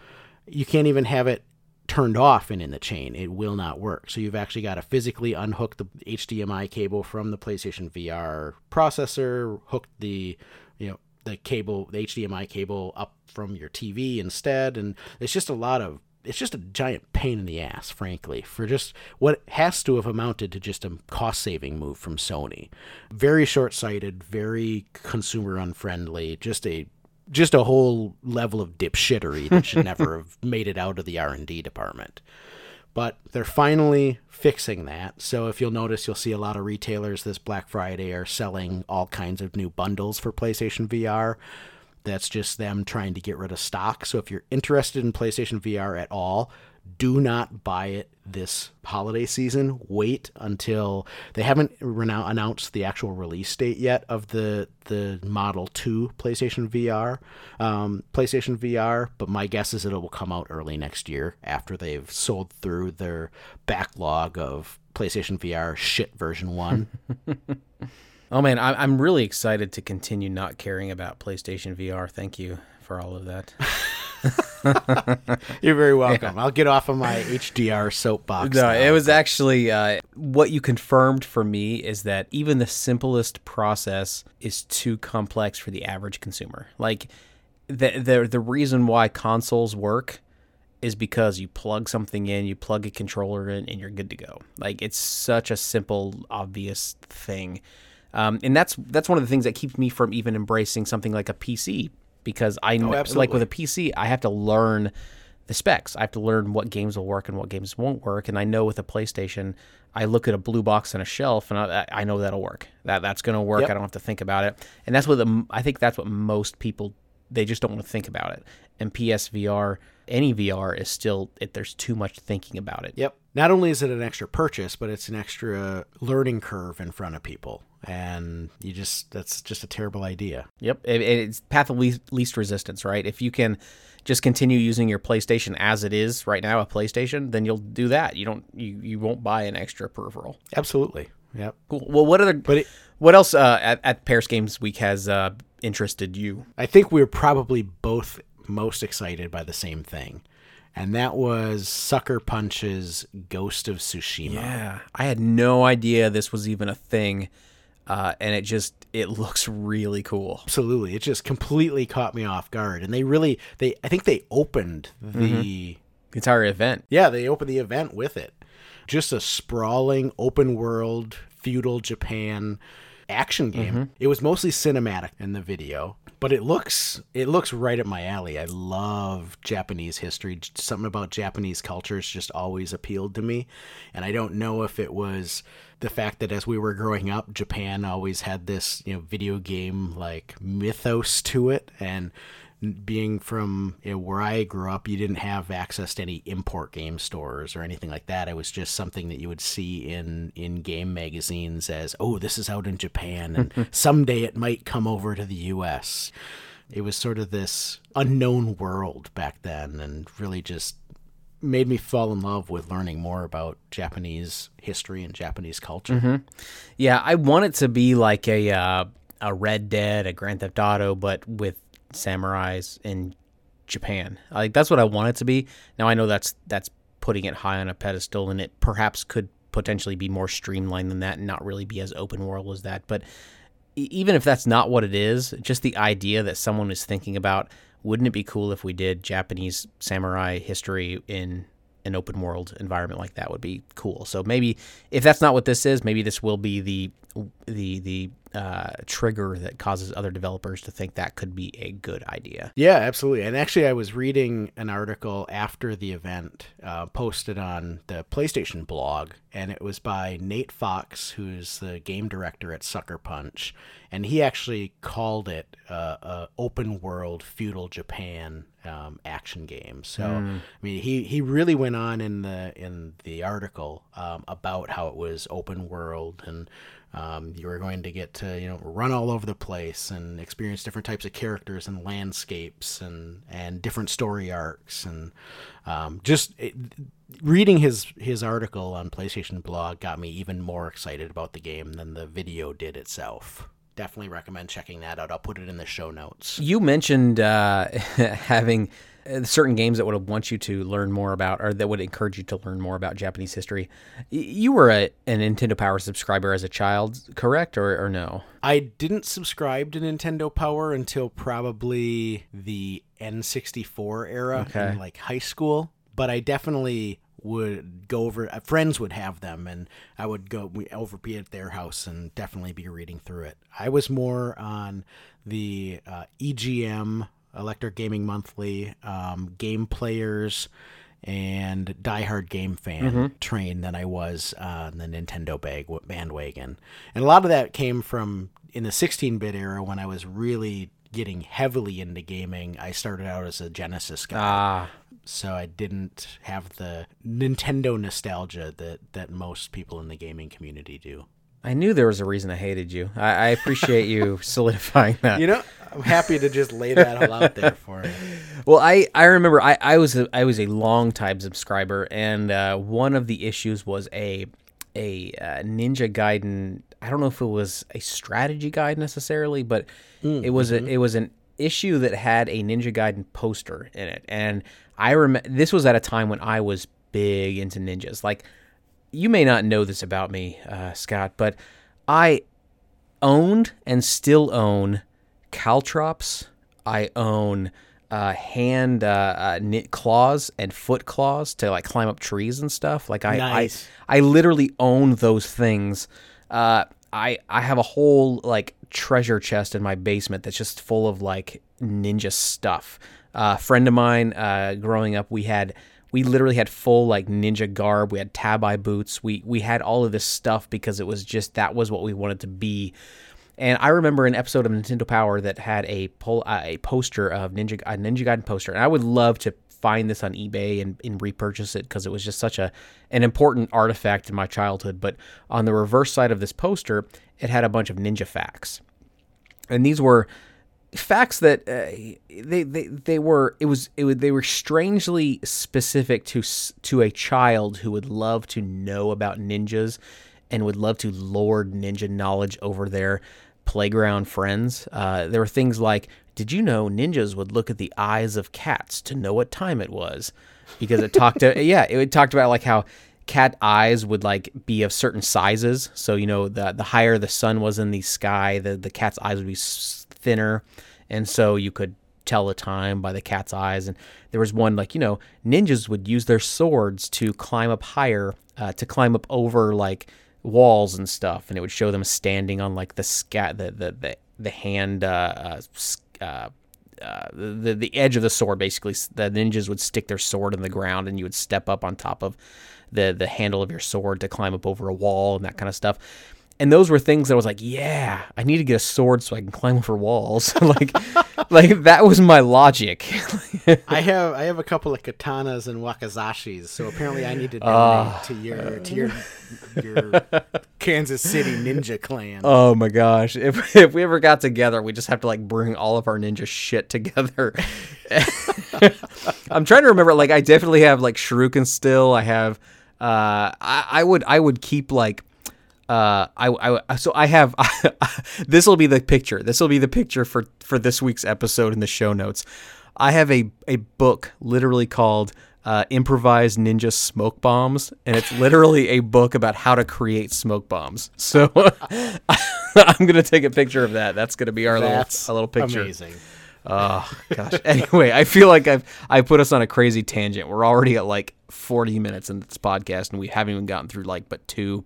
you can't even have it turned off and in the chain. It will not work. So you've actually got to physically unhook the HDMI cable from the PlayStation VR processor, hook the, you know, the cable, the HDMI cable up from your TV instead, and it's just a lot of it's just a giant pain in the ass, frankly, for just what has to have amounted to just a cost saving move from Sony. Very short sighted, very consumer unfriendly, just a just a whole level of dipshittery that should never have made it out of the R&D department. But they're finally fixing that. So if you'll notice, you'll see a lot of retailers this Black Friday are selling all kinds of new bundles for PlayStation VR. That's just them trying to get rid of stock. So if you're interested in PlayStation VR at all, do not buy it this holiday season. Wait until they haven't announced the actual release date yet of the the Model Two PlayStation VR, um, PlayStation VR. But my guess is it will come out early next year after they've sold through their backlog of PlayStation VR shit version one. oh man, I'm really excited to continue not caring about PlayStation VR. Thank you for all of that. You're very welcome. Yeah. I'll get off of my HDR soapbox. No, now. it was actually uh, what you confirmed for me is that even the simplest process is too complex for the average consumer. Like the the the reason why consoles work is because you plug something in, you plug a controller in, and you're good to go. Like it's such a simple, obvious thing. Um, and that's that's one of the things that keeps me from even embracing something like a PC because I know, oh, like with a PC, I have to learn the specs. I have to learn what games will work and what games won't work. And I know with a PlayStation, I look at a blue box on a shelf and I, I know that'll work. That that's going to work. Yep. I don't have to think about it. And that's what the, I think that's what most people they just don't want to think about it. And PSVR, any VR is still it, there's too much thinking about it. Yep. Not only is it an extra purchase, but it's an extra learning curve in front of people and you just that's just a terrible idea. Yep, it, it's path of least, least resistance, right? If you can just continue using your PlayStation as it is right now, a PlayStation, then you'll do that. You don't you you won't buy an extra peripheral. Absolutely. Yep. Cool. Well, what other but it, what else uh, at, at Paris Games Week has uh, interested you? I think we are probably both most excited by the same thing and that was Sucker Punch's Ghost of Tsushima. Yeah, I had no idea this was even a thing uh, and it just it looks really cool. Absolutely, it just completely caught me off guard. And they really they I think they opened the mm-hmm. entire event. Yeah, they opened the event with it. Just a sprawling open world feudal Japan action game. Mm-hmm. It was mostly cinematic in the video, but it looks it looks right up my alley. I love Japanese history. Something about Japanese culture has just always appealed to me, and I don't know if it was the fact that as we were growing up, Japan always had this, you know, video game like mythos to it and being from you know, where I grew up, you didn't have access to any import game stores or anything like that. It was just something that you would see in in game magazines as, "Oh, this is out in Japan and someday it might come over to the US." It was sort of this unknown world back then and really just made me fall in love with learning more about Japanese history and Japanese culture. Mm-hmm. Yeah, I want it to be like a uh, a Red Dead, a Grand Theft Auto, but with samurais in Japan. Like that's what I want it to be. Now I know that's that's putting it high on a pedestal, and it perhaps could potentially be more streamlined than that, and not really be as open world as that. But even if that's not what it is, just the idea that someone is thinking about wouldn't it be cool if we did Japanese samurai history in an open world environment like that would be cool. So maybe if that's not what this is, maybe this will be the the the uh, trigger that causes other developers to think that could be a good idea. Yeah, absolutely. And actually, I was reading an article after the event uh, posted on the PlayStation blog, and it was by Nate Fox, who's the game director at Sucker Punch, and he actually called it uh, a open world feudal Japan um, action game. So I mean, he, he really went on in the in the article um, about how it was open world and um, you were going to get to you know run all over the place and experience different types of characters and landscapes and and different story arcs and um, just it, reading his his article on PlayStation Blog got me even more excited about the game than the video did itself. Definitely recommend checking that out. I'll put it in the show notes. You mentioned uh, having certain games that would want you to learn more about, or that would encourage you to learn more about Japanese history. You were a, a Nintendo Power subscriber as a child, correct, or, or no? I didn't subscribe to Nintendo Power until probably the N64 era Okay. in like high school, but I definitely would go over uh, friends would have them and I would go we- over be at their house and definitely be reading through it. I was more on the uh, EGM Electric Gaming Monthly um, game players and diehard game fan train than I was on the Nintendo bag bandwagon. And a lot of that came from in the 16-bit era when I was really getting heavily into gaming. I started out as a Genesis guy, Ah, so I didn't have the Nintendo nostalgia that that most people in the gaming community do. I knew there was a reason I hated you. I, I appreciate you solidifying that. You know, I'm happy to just lay that all out there for you. Well, I, I remember I, I was a, I was a long time subscriber, and uh, one of the issues was a a uh, Ninja Gaiden. I don't know if it was a strategy guide necessarily, but it was a it was an issue that had a Ninja Gaiden poster in it, and I remember this was at a time when I was big into ninjas. Like you may not know this about me, uh, Scott, but I owned and still own caltrops. I own uh, hand uh, uh, knit claws and foot claws to like climb up trees and stuff. Like I, Nice. I, I literally own those things. Uh, I, I have a whole like treasure chest in my basement that's just full of like ninja stuff. Uh, a friend of mine, uh, growing up, we had we literally had full like ninja garb. We had tabi boots. We we had all of this stuff because it was just that was what we wanted to be. And I remember an episode of Nintendo Power that had a pol- uh, a poster of Ninja a Ninja Gaiden poster, and I would love to find this on eBay and, and repurchase it because it was just such a an important artifact in my childhood. But on the reverse side of this poster, it had a bunch of ninja facts, and these were facts that uh, they, they they were it was it would they were strangely specific to to a child who would love to know about ninjas and would love to lord ninja knowledge over their playground friends. Uh, there were things like, did you know ninjas would look at the eyes of cats to know what time it was? Because it talked to yeah, it talked about like how cat eyes would like be of certain sizes. So you know the the higher the sun was in the sky, the the cat's eyes would be s- thinner, and so you could tell the time by the cat's eyes. And there was one like you know ninjas would use their swords to climb up higher, uh, to climb up over like walls and stuff, and it would show them standing on like the scat the the the, the hand uh, uh, uh, uh, the the edge of the sword basically. The ninjas would stick their sword in the ground and you would step up on top of the the handle of your sword to climb up over a wall and that kind of stuff and those were things that I was like yeah I need to get a sword so I can climb over walls like like that was my logic I have I have a couple of katanas and wakizashis, so apparently I need to donate Ah. to your to your your Kansas City Ninja Clan. Oh my gosh. If, if we ever got together, we just have to like bring all of our ninja shit together. I'm trying to remember like I definitely have like shuriken still. I have uh I, I would I would keep like uh I, I so I have this will be the picture. This will be the picture for for this week's episode in the show notes. I have a a book literally called uh, improvised ninja smoke bombs, and it's literally a book about how to create smoke bombs. So I'm gonna take a picture of that. That's gonna be our That's little a little picture. Amazing. Oh gosh. Anyway, I feel like I've I put us on a crazy tangent. We're already at like 40 minutes into this podcast, and we haven't even gotten through like but two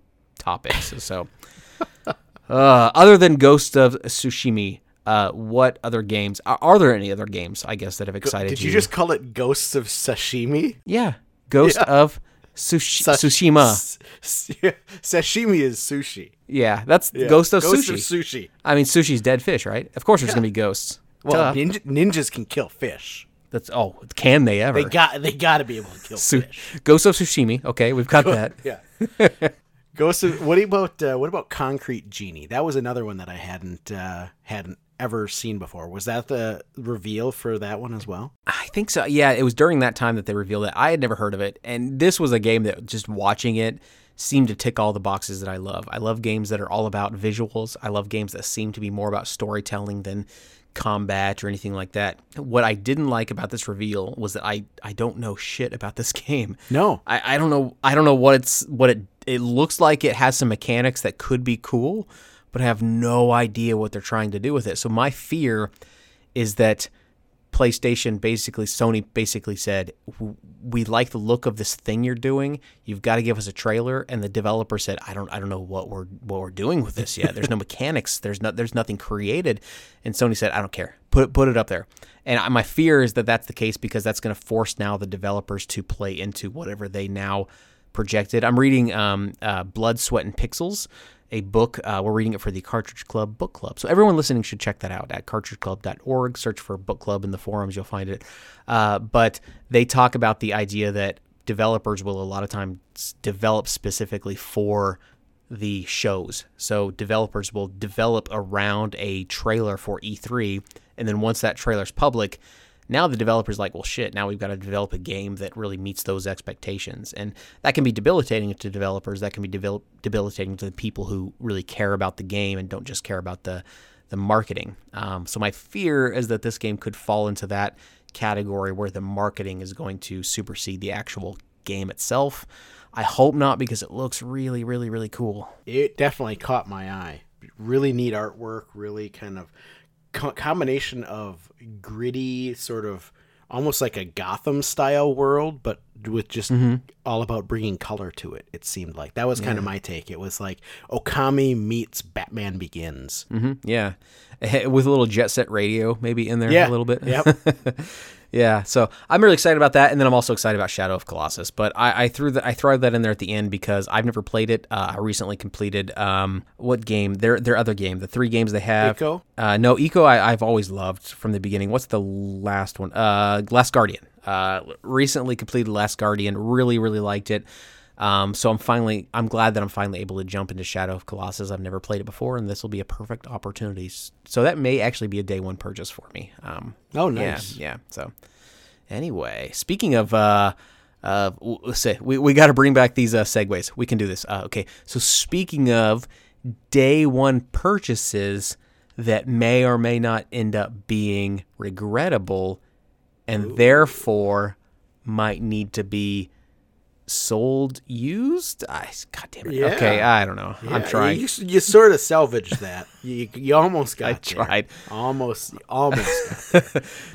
topics. So, Uh, other than Ghost of Tsushima, uh, what other games are, are there? Any other games? I guess that have excited Did you? you just call it Ghosts of Sashimi? yeah, Ghost of Sushi- Tsushima. S- s- Sashimi is sushi. Yeah, that's Yeah. Ghost of Ghost Sushi. of sushi. I mean, sushi's dead fish, right? Of course, there's gonna be ghosts. Well, ninja, ninjas can kill fish. That's oh, can they ever? They got they got to be able to kill Su- fish. Ghost of Tsushima. Okay, we've got that. Yeah. Ghost of what about uh, what about Concrete Genie? That was another one that I hadn't uh, hadn't ever seen before. Was that the reveal for that one as well? I think so. Yeah, it was during that time that they revealed it. I had never heard of it, and this was a game that just watching it seemed to tick all the boxes that I love. I love games that are all about visuals. I love games that seem to be more about storytelling than combat or anything like that. What I didn't like about this reveal was that I I don't know shit about this game. No. I, I don't know I don't know what it's what it it looks like it has some mechanics that could be cool, but I have no idea what they're trying to do with it. So my fear is that PlayStation basically Sony basically said we like the look of this thing you're doing. You've got to give us a trailer and the developer said I don't I don't know what we're what we're doing with this yet. There's no mechanics. There's no there's nothing created. And Sony said I don't care. Put put it up there. And my fear is that that's the case because that's going to force now the developers to play into whatever they now projected. I'm reading um, uh, Blood, Sweat, and Pixels, a book. Uh, we're reading it for the Cartridge Club Book Club. So everyone listening should check that out at cartridgeclub.org. Search for book club in the forums, you'll find it. Uh, but they talk about the idea that developers will a lot of times develop specifically for the shows. So developers will develop around a trailer for E3, and then once that trailer's public, now the developer's like, well, shit, now we've got to develop a game that really meets those expectations. And that can be debilitating to developers. That can be devel- debilitating to the people who really care about the game and don't just care about the, the marketing. Um, so my fear is that this game could fall into that category where the marketing is going to supersede the actual game itself. I hope not because it looks really, really, really cool. It definitely caught my eye. Really neat artwork, really kind of co- combination of gritty sort of almost like a Gotham style world, but with just all about bringing color to it. It seemed like that was kind of my take. It was like Okami meets Batman Begins. hmm Yeah, with a little jet set radio maybe in there Yeah. a little bit. Yep. yeah, so I'm really excited about that, and then I'm also excited about Shadow of Colossus. But I, I threw that I threw that in there at the end because I've never played it. Uh, I recently completed um, what game? Their their other game, the three games they have. Ico? Uh, no, Eco. I, I've always loved from the beginning. What's the last one? Uh, Last Guardian. Uh, recently completed Last Guardian. Really, really liked it. Um, so I'm finally, I'm glad that I'm finally able to jump into Shadow of Colossus. I've never played it before, and this will be a perfect opportunity. So that may actually be a day one purchase for me. Um, Oh, yeah, nice. yeah. So anyway, speaking of, uh, uh, let's say we, we got to bring back these uh, segues. We can do this. Uh, okay. So speaking of day one purchases that may or may not end up being regrettable, and therefore might need to be sold used. I, God damn it. Yeah. Okay, I don't know. I'm trying. You, you sort of salvaged that. You, you almost got. I there. tried. Almost. Almost.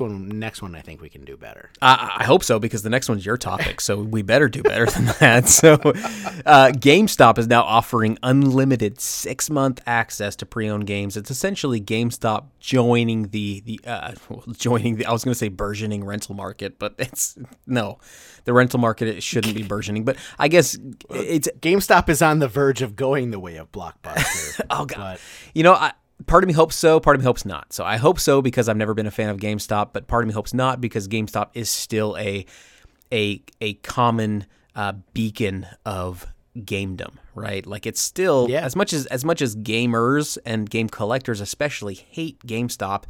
next one, I think we can do better. I, I hope so because the next one's your topic, so we better do better than that. So, uh, GameStop is now offering unlimited six month access to pre owned games. It's essentially GameStop joining the the uh, joining the I was going to say burgeoning rental market, but it's no, the rental market it shouldn't be burgeoning. But I guess it's GameStop is on the verge of going the way of Blockbuster. Oh god. But You know, I, part of me hopes so, part of me hopes not. So I hope so because I've never been a fan of GameStop, but part of me hopes not because GameStop is still a a a common uh, beacon of gamedom, right? Like it's still Yeah. as much as as much as gamers and game collectors especially hate GameStop,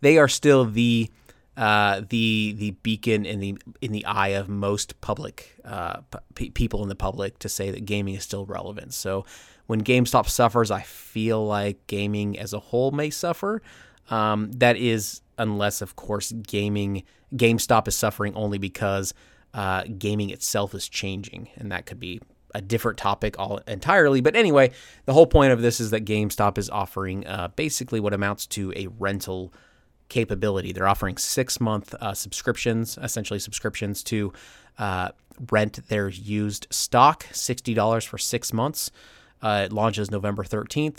they are still the uh, the the beacon in the in the eye of most public uh, p- people in the public to say that gaming is still relevant. So when GameStop suffers, I feel like gaming as a whole may suffer. Um, that is unless, of course, gaming GameStop is suffering only because uh, gaming itself is changing, and that could be a different topic all entirely. But anyway, the whole point of this is that GameStop is offering uh, basically what amounts to a rental capability. They're offering six month uh, subscriptions, essentially subscriptions to uh, rent their used stock, $60 for six months. Uh, it launches November 13th.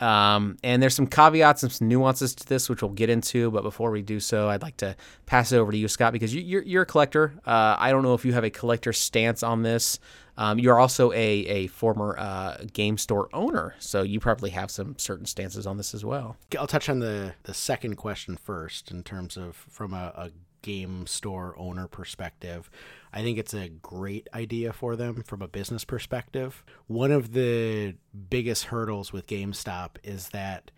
Um, and there's some caveats and some nuances to this, which we'll get into. But before we do so, I'd like to pass it over to you, Scott, because you, you're, you're a collector. Uh, I don't know if you have a collector stance on this. Um, you're also a, a former uh, game store owner, so you probably have some certain stances on this as well. I'll touch on the, the second question first in terms of from a, a game store owner perspective. I think it's a great idea for them from a business perspective. One of the biggest hurdles with GameStop is that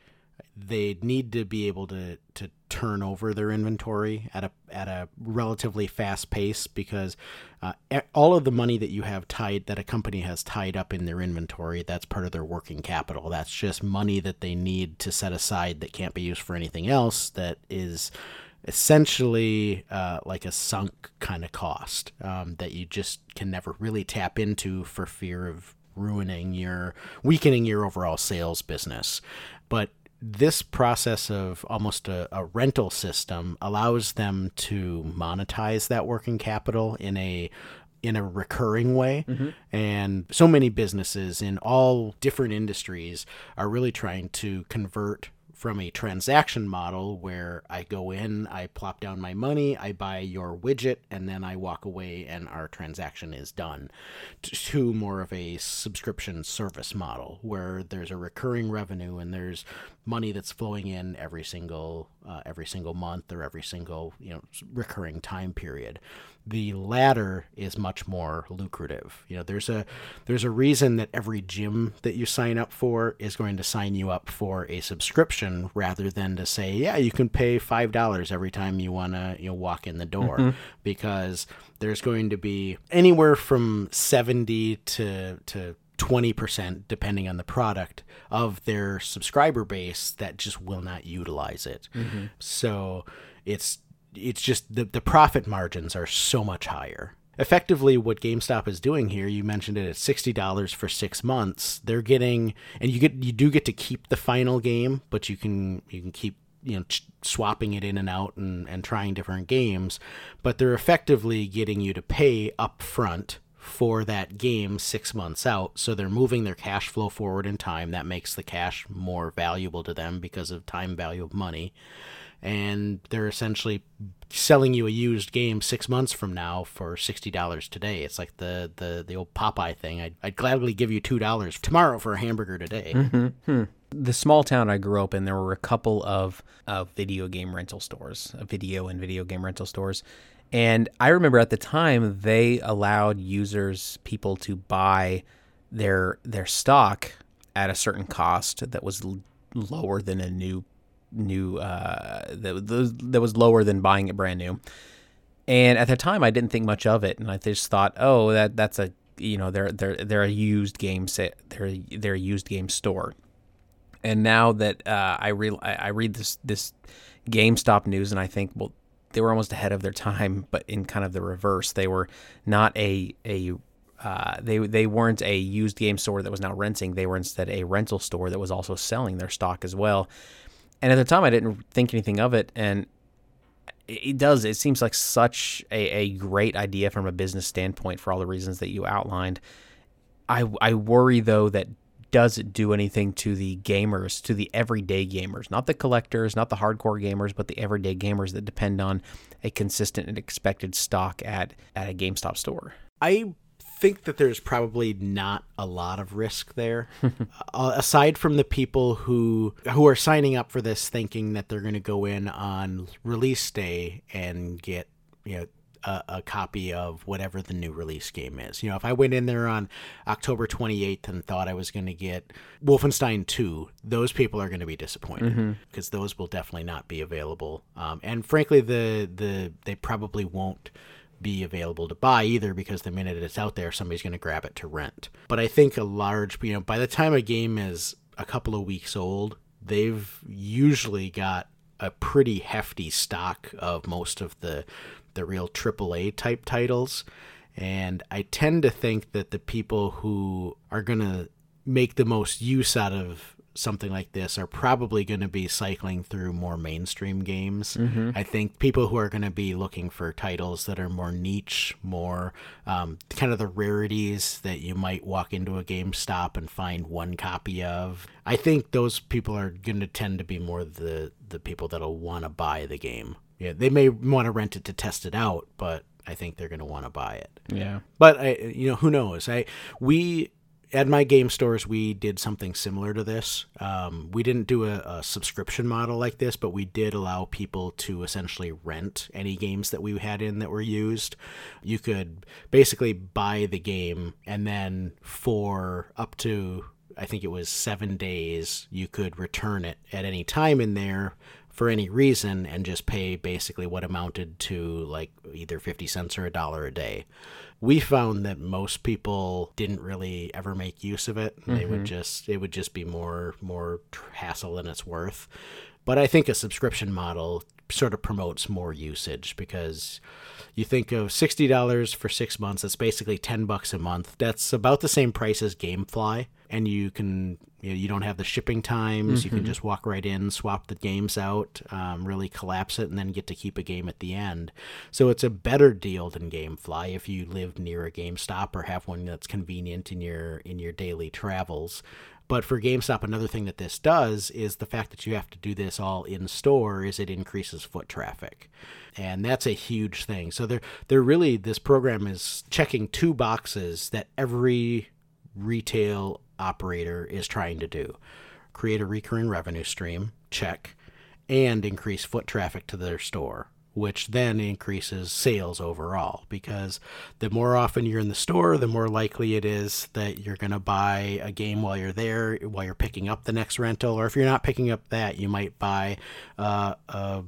they need to be able to to turn over their inventory at a at a relatively fast pace because uh, all of the money that you have tied that a company has tied up in their inventory that's part of their working capital. That's just money that they need to set aside that can't be used for anything else that is essentially uh, like a sunk kind of cost um, that you just can never really tap into for fear of ruining your weakening your overall sales business. But this process of almost a, a, rental system allows them to monetize that working capital in a in a recurring way mm-hmm. and so many businesses in all different industries are really trying to convert from a transaction model where I go in, I plop down my money, I buy your widget, and then I walk away and our transaction is done, to more of a subscription service model where there's a recurring revenue and there's money that's flowing in every single uh, every single month or every single you know recurring time period the latter is much more lucrative. You know, there's a there's a reason that every gym that you sign up for is going to sign you up for a subscription rather than to say, yeah, you can pay five dollars every time you want to you know walk in the door, mm-hmm. because there's going to be anywhere from seventy to to 20% depending on the product of their subscriber base that just will not utilize it. Mm-hmm. So it's it's just the, the profit margins are so much higher. Effectively, what GameStop is doing here, you mentioned it at sixty dollars for six months. They're getting, and you get you do get to keep the final game, but you can you can keep you know swapping it in and out and, and trying different games. But they're effectively getting you to pay up front for that game six months out. So they're moving their cash flow forward in time. That makes the cash more valuable to them because of time value of money and they're essentially selling you a used game six months from now for sixty dollars today. It's like the, the the old Popeye thing. I'd, I'd gladly give you two dollars tomorrow for a hamburger today. Mm-hmm. Hmm. The small town I grew up in, there were a couple of video game rental stores, video and video game rental stores. And I remember at the time they allowed users, people to buy their their stock at a certain cost that was l- lower than a new new uh, that, that was lower than buying it brand new. And at the time, I didn't think much of it, and I just thought, oh, that that's a you know they're they're they're a used game set they're they're a used game store. And now that uh, I real I read this this GameStop news, and I think well they were almost ahead of their time, but in kind of the reverse. They were not a a uh, they they weren't a used game store that was now renting. They were instead a rental store that was also selling their stock as well. And at the time, I didn't think anything of it. And it does. It seems like such a, a great idea from a business standpoint for all the reasons that you outlined. I, I worry, though, that does it do anything to the gamers, to the everyday gamers, not the collectors, not the hardcore gamers, but the everyday gamers that depend on a consistent and expected stock at, at a GameStop store? I think that there's probably not a lot of risk there, uh, aside from the people who who are signing up for this thinking that they're going to go in on release day and get you know a, a, copy of whatever the new release game is. You know, if I went in there on October 28th and thought I was going to get Wolfenstein 2, those people are going to be disappointed because mm-hmm. those will definitely not be available. Um, and frankly, the the they probably won't be available to buy either because the minute it's out there, somebody's going to grab it to rent. But I think a large, you know, by the time a game is a couple of weeks old, they've usually got a pretty hefty stock of most of the the real AAA type titles. And I tend to think that the people who are going to make the most use out of something like this are probably going to be cycling through more mainstream games. I think people who are going to be looking for titles that are more niche, more um, kind of the rarities that you might walk into a GameStop and find one copy of. I think those people are going to tend to be more the the people that'll want to buy the game. Yeah, they may want to rent it to test it out, but I think they're going to want to buy it. Yeah. But I, you know, who knows? I we at my game stores we did something similar to this. Um, we didn't do a, a subscription model like this, but we did allow people to essentially rent any games that we had in that were used. You could basically buy the game, and then for up to I think it was seven days, you could return it at any time in there for any reason and just pay basically what amounted to like either 50 cents or a dollar a day. We found that most people didn't really ever make use of it. They would mm-hmm. just it would just be more more hassle than it's worth. But I think a subscription model sort of promotes more usage because you think of $60 for 6 months, that's basically 10 bucks a month. That's about the same price as GameFly and you can you, know, you don't have the shipping times. You can just walk right in, swap the games out, um, really collapse it, and then get to keep a game at the end. So it's a better deal than GameFly if you live near a GameStop or have one that's convenient in your in your daily travels. But for GameStop, another thing that this does is the fact that you have to do this all in store is it increases foot traffic. And that's a huge thing. So they're they're really this program is checking two boxes that every retail operator is trying to do. Create a recurring revenue stream, check, and increase foot traffic to their store which then increases sales overall because the more often you're in the store, the more likely it is that you're going to buy a game while you're there, while you're picking up the next rental. Or if you're not picking up that, you might buy uh, a,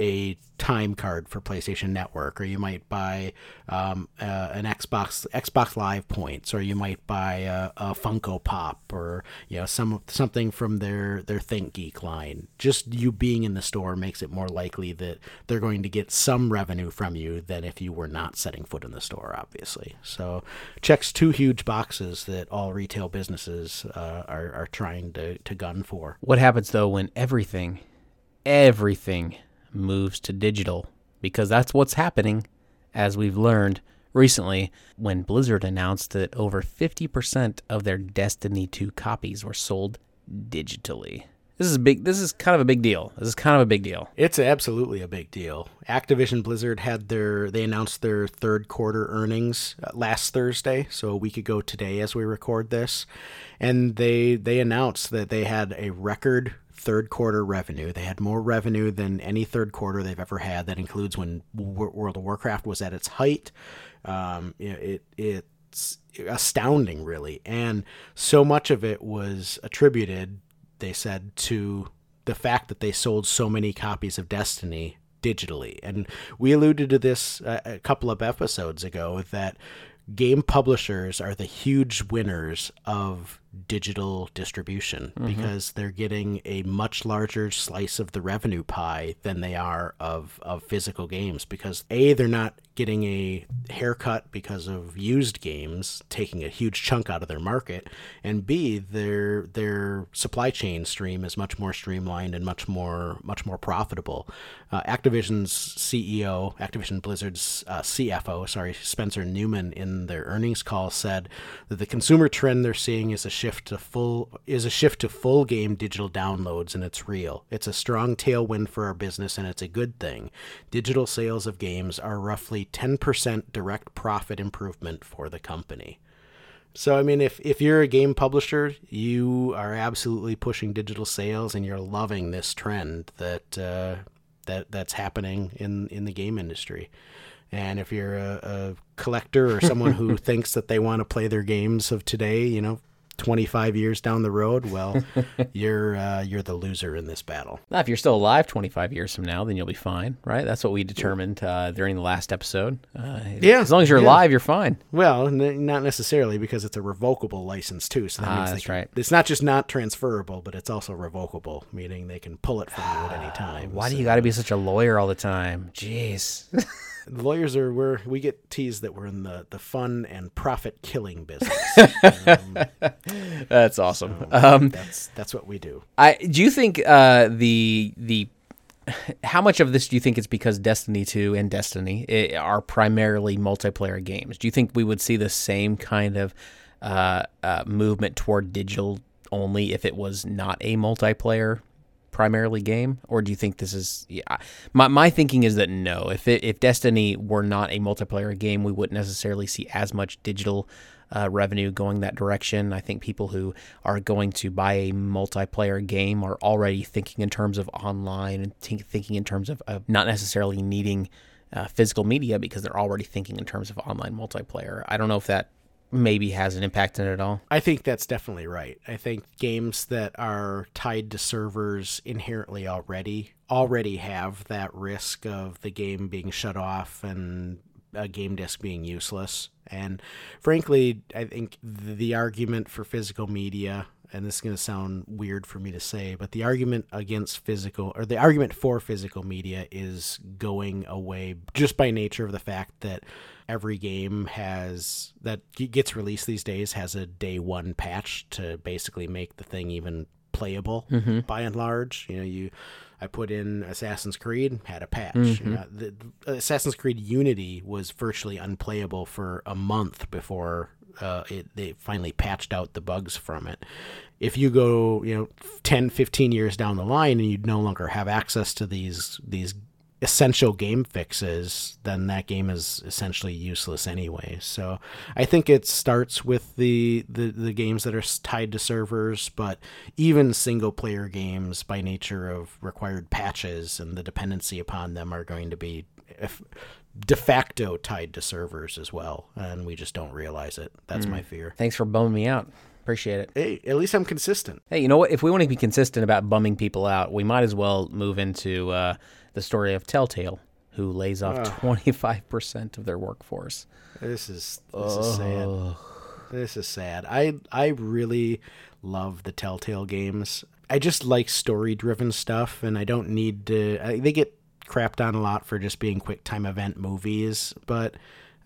a time card for PlayStation Network, or you might buy um, uh, an Xbox Xbox Live points, or you might buy a, a Funko Pop, or you know some something from their their ThinkGeek line. Just you being in the store makes it more likely that they're going to get some revenue from you than if you were not setting foot in the store, obviously. So checks two huge boxes that all retail businesses uh, are are trying to to gun for. What happens though when everything, everything moves to digital? Because that's what's happening, as we've learned recently when Blizzard announced that over 50% of their Destiny 2 copies were sold digitally. This is big. This is kind of a big deal. This is kind of a big deal. It's absolutely a big deal. Activision Blizzard had their they announced their third quarter earnings uh, last Thursday, so a week ago today as we record this, and they they announced that they had a record third quarter revenue. They had more revenue than any third quarter they've ever had. That includes when World of Warcraft was at its height. Um, it it's astounding, really, and so much of it was attributed they said to the fact that they sold so many copies of Destiny digitally. And we alluded to this a, a couple of episodes ago that game publishers are the huge winners of digital distribution because they're getting a much larger slice of the revenue pie than they are of, of physical games because a they're not getting a haircut because of used games taking a huge chunk out of their market and b their their supply chain stream is much more streamlined and much more much more profitable. Uh, activision's ceo activision blizzard's uh, cfo sorry Spencer Neumann in their earnings call said that the consumer trend they're seeing is a shift to full is a shift to full game digital downloads and it's real. It's a strong tailwind for our business and it's a good thing. Digital sales of games are roughly 10% direct profit improvement for the company. So I mean, if if you're a game publisher, you are absolutely pushing digital sales, and you're loving this trend that uh, that that's happening in in the game industry. And if you're a, a collector or someone who thinks that they want to play their games of today, you know, 25 years down the road, well, you're uh, you're the loser in this battle. Now, if you're still alive 25 years from now, then you'll be fine, right? That's what we determined uh, during the last episode. Uh, Yeah, As long as you're yeah. alive, you're fine. Well, n- not necessarily because it's a revocable license too. So that Ah, means that's can- right. It's not just not transferable, but it's also revocable, meaning they can pull it from you at any time. Why do you got to be such a lawyer all the time? Jeez. The lawyers are we're we get teased that we're in the the fun and profit killing business. um, That's awesome. um, that's that's what we do. I do you think uh, the the how much of this do you think is because Destiny 2 and Destiny eh, are primarily multiplayer games? Do you think we would see the same kind of uh, uh, movement toward digital only if it was not a multiplayer primarily game, or do you think this is? Yeah, my my thinking is that no. If it, if Destiny were not a multiplayer game, we wouldn't necessarily see as much digital uh, revenue going that direction. I think people who are going to buy a multiplayer game are already thinking in terms of online and think thinking in terms of, of not necessarily needing uh, physical media because they're already thinking in terms of online multiplayer. I don't know if that maybe has an impact on it at all. I think that's definitely right. I think games that are tied to servers inherently already already have that risk of the game being shut off and a game disc being useless. And frankly, I think the argument for physical media and this is going to sound weird for me to say, but the argument against physical or the argument for physical media is going away just by nature of the fact that every game has that gets released these days has a day one patch to basically make the thing even playable mm-hmm. by and large. You know, you I put in Assassin's Creed, had a patch. Mm-hmm. You know, the, Assassin's Creed Unity was virtually unplayable for a month before uh, it, they finally patched out the bugs from it. If you go, you know, 10, 15 years down the line and you no longer have access to these these essential game fixes, then that game is essentially useless anyway. So I think it starts with the, the, the games that are tied to servers, but even single player games by nature of required patches and the dependency upon them are going to be de facto tied to servers as well. And we just don't realize it. That's mm. my fear. Thanks for bumming me out. Appreciate it. Hey, at least I'm consistent. Hey, you know what? If we want to be consistent about bumming people out, we might as well move into uh, the story of Telltale, who lays off twenty five percent of their workforce. This is this is sad. This is sad. I I really love the Telltale games. I just like story driven stuff, and I don't need to. I, they get crapped on a lot for just being quick time event movies, but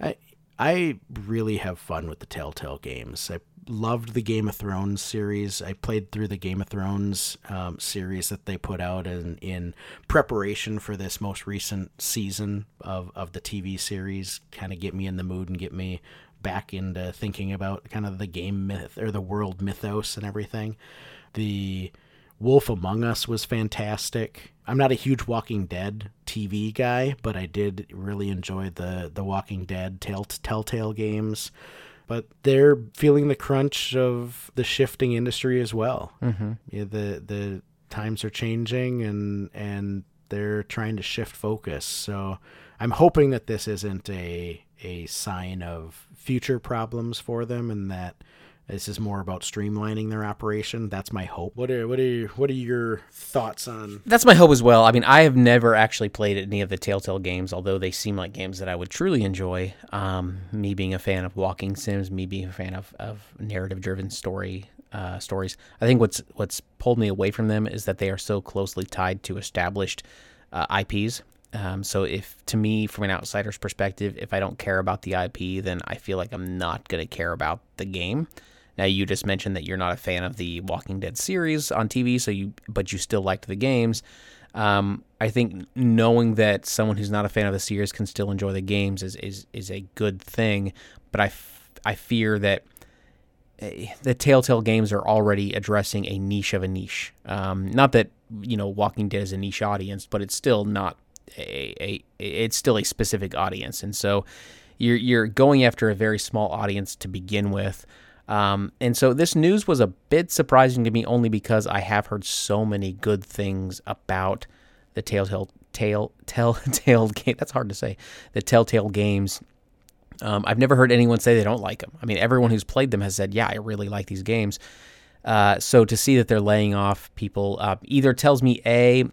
I I really have fun with the Telltale games. I loved the Game of Thrones series. I played through the Game of Thrones um, series that they put out in, in preparation for this most recent season of, of the TV series, kind of get me in the mood and get me back into thinking about kind of the game myth or the world mythos and everything. The Wolf Among Us was fantastic. I'm not a huge Walking Dead TV guy, but I did really enjoy the the Walking Dead Telltale games but they're feeling the crunch of the shifting industry as well. Mm-hmm. Yeah, the the times are changing, and and they're trying to shift focus. So I'm hoping that this isn't a a sign of future problems for them, and that this is more about streamlining their operation. That's my hope. What are what are what are your thoughts on? That's my hope as well. I mean, I have never actually played any of the Telltale games, although they seem like games that I would truly enjoy. Um, me being a fan of walking sims, me being a fan of, of narrative driven story uh, stories. I think what's what's pulled me away from them is that they are so closely tied to established uh, IPs. Um, so if to me, from an outsider's perspective, if I don't care about the IP, then I feel like I'm not going to care about the game. Now you just mentioned that you're not a fan of the Walking Dead series on TV, so you but you still liked the games. Um, I think knowing that someone who's not a fan of the series can still enjoy the games is is, is a good thing. But I, f- I fear that eh, the Telltale games are already addressing a niche of a niche. Um, not that you know Walking Dead is a niche audience, but it's still not a, a it's still a specific audience, and so you're you're going after a very small audience to begin with. Um, and so this news was a bit surprising to me only because I have heard so many good things about the Telltale Tale Telltale game. That's hard to say. The Telltale games. Um, I've never heard anyone say they don't like them. I mean, everyone who's played them has said, "Yeah, I really like these games." Uh, so to see that they're laying off people uh, either tells me a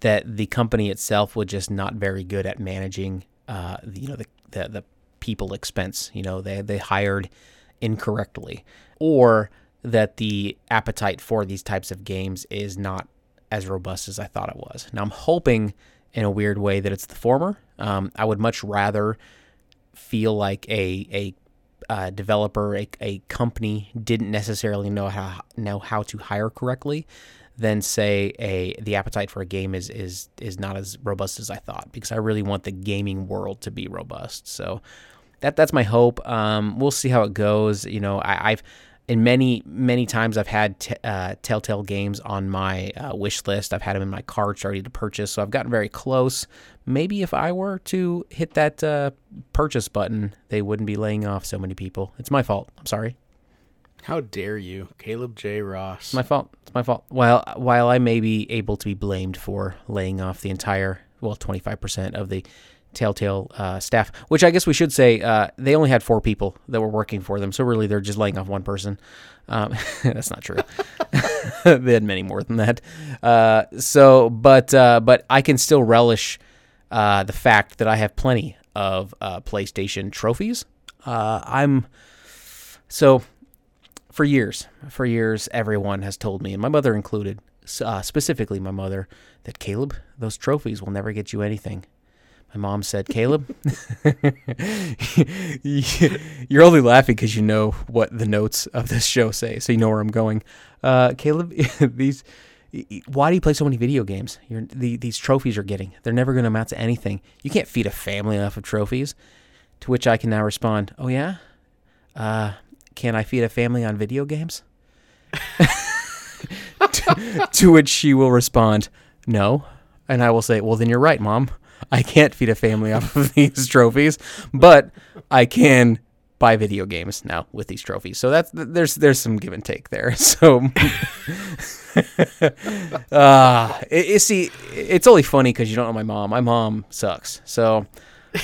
that the company itself was just not very good at managing, uh, you know, the, the the people expense. You know, they they hired incorrectly, or that the appetite for these types of games is not as robust as I thought it was. Now, I'm hoping in a weird way that it's the former, Um, I would much rather feel like a a uh, developer, a, a company didn't necessarily know how know how to hire correctly, than say a the appetite for a game is is is not as robust as I thought because I really want the gaming world to be robust. So that that's my hope. Um, we'll see how it goes. You know, I, have in many many times I've had t- uh, Telltale games on my uh, wish list. I've had them in my carts ready to purchase, so I've gotten very close. Maybe if I were to hit that uh, purchase button, they wouldn't be laying off so many people. It's my fault. I'm sorry. How dare you, Caleb J. Ross? It's my fault. It's my fault. While while I may be able to be blamed for laying off the entire well 25% of the Telltale uh, staff, which I guess we should say uh, they only had four people that were working for them. So really, they're just laying off one person. Um, that's not true. they had many more than that. Uh, so, but uh, but I can still relish uh, the fact that I have plenty of uh, PlayStation trophies. I'm so for years, for years, everyone has told me, and my mother included, specifically my mother, that Caleb, those trophies will never get you anything my mom said, Caleb, you're only laughing because you know what the notes of this show say, so you know where I'm going. Uh, Caleb, these, why do you play so many video games? The, these trophies you're getting, they're never going to amount to anything. You can't feed a family off of trophies. To which I can now respond, Oh, yeah? Uh, can I feed a family on video games? to, to which she will respond, No. And I will say, Well, then you're right, mom. I can't feed a family off of these trophies, but I can buy video games now with these trophies. So that's there's there's some give and take there. So uh it, see it's only funny cuz you don't know my mom. My mom sucks. So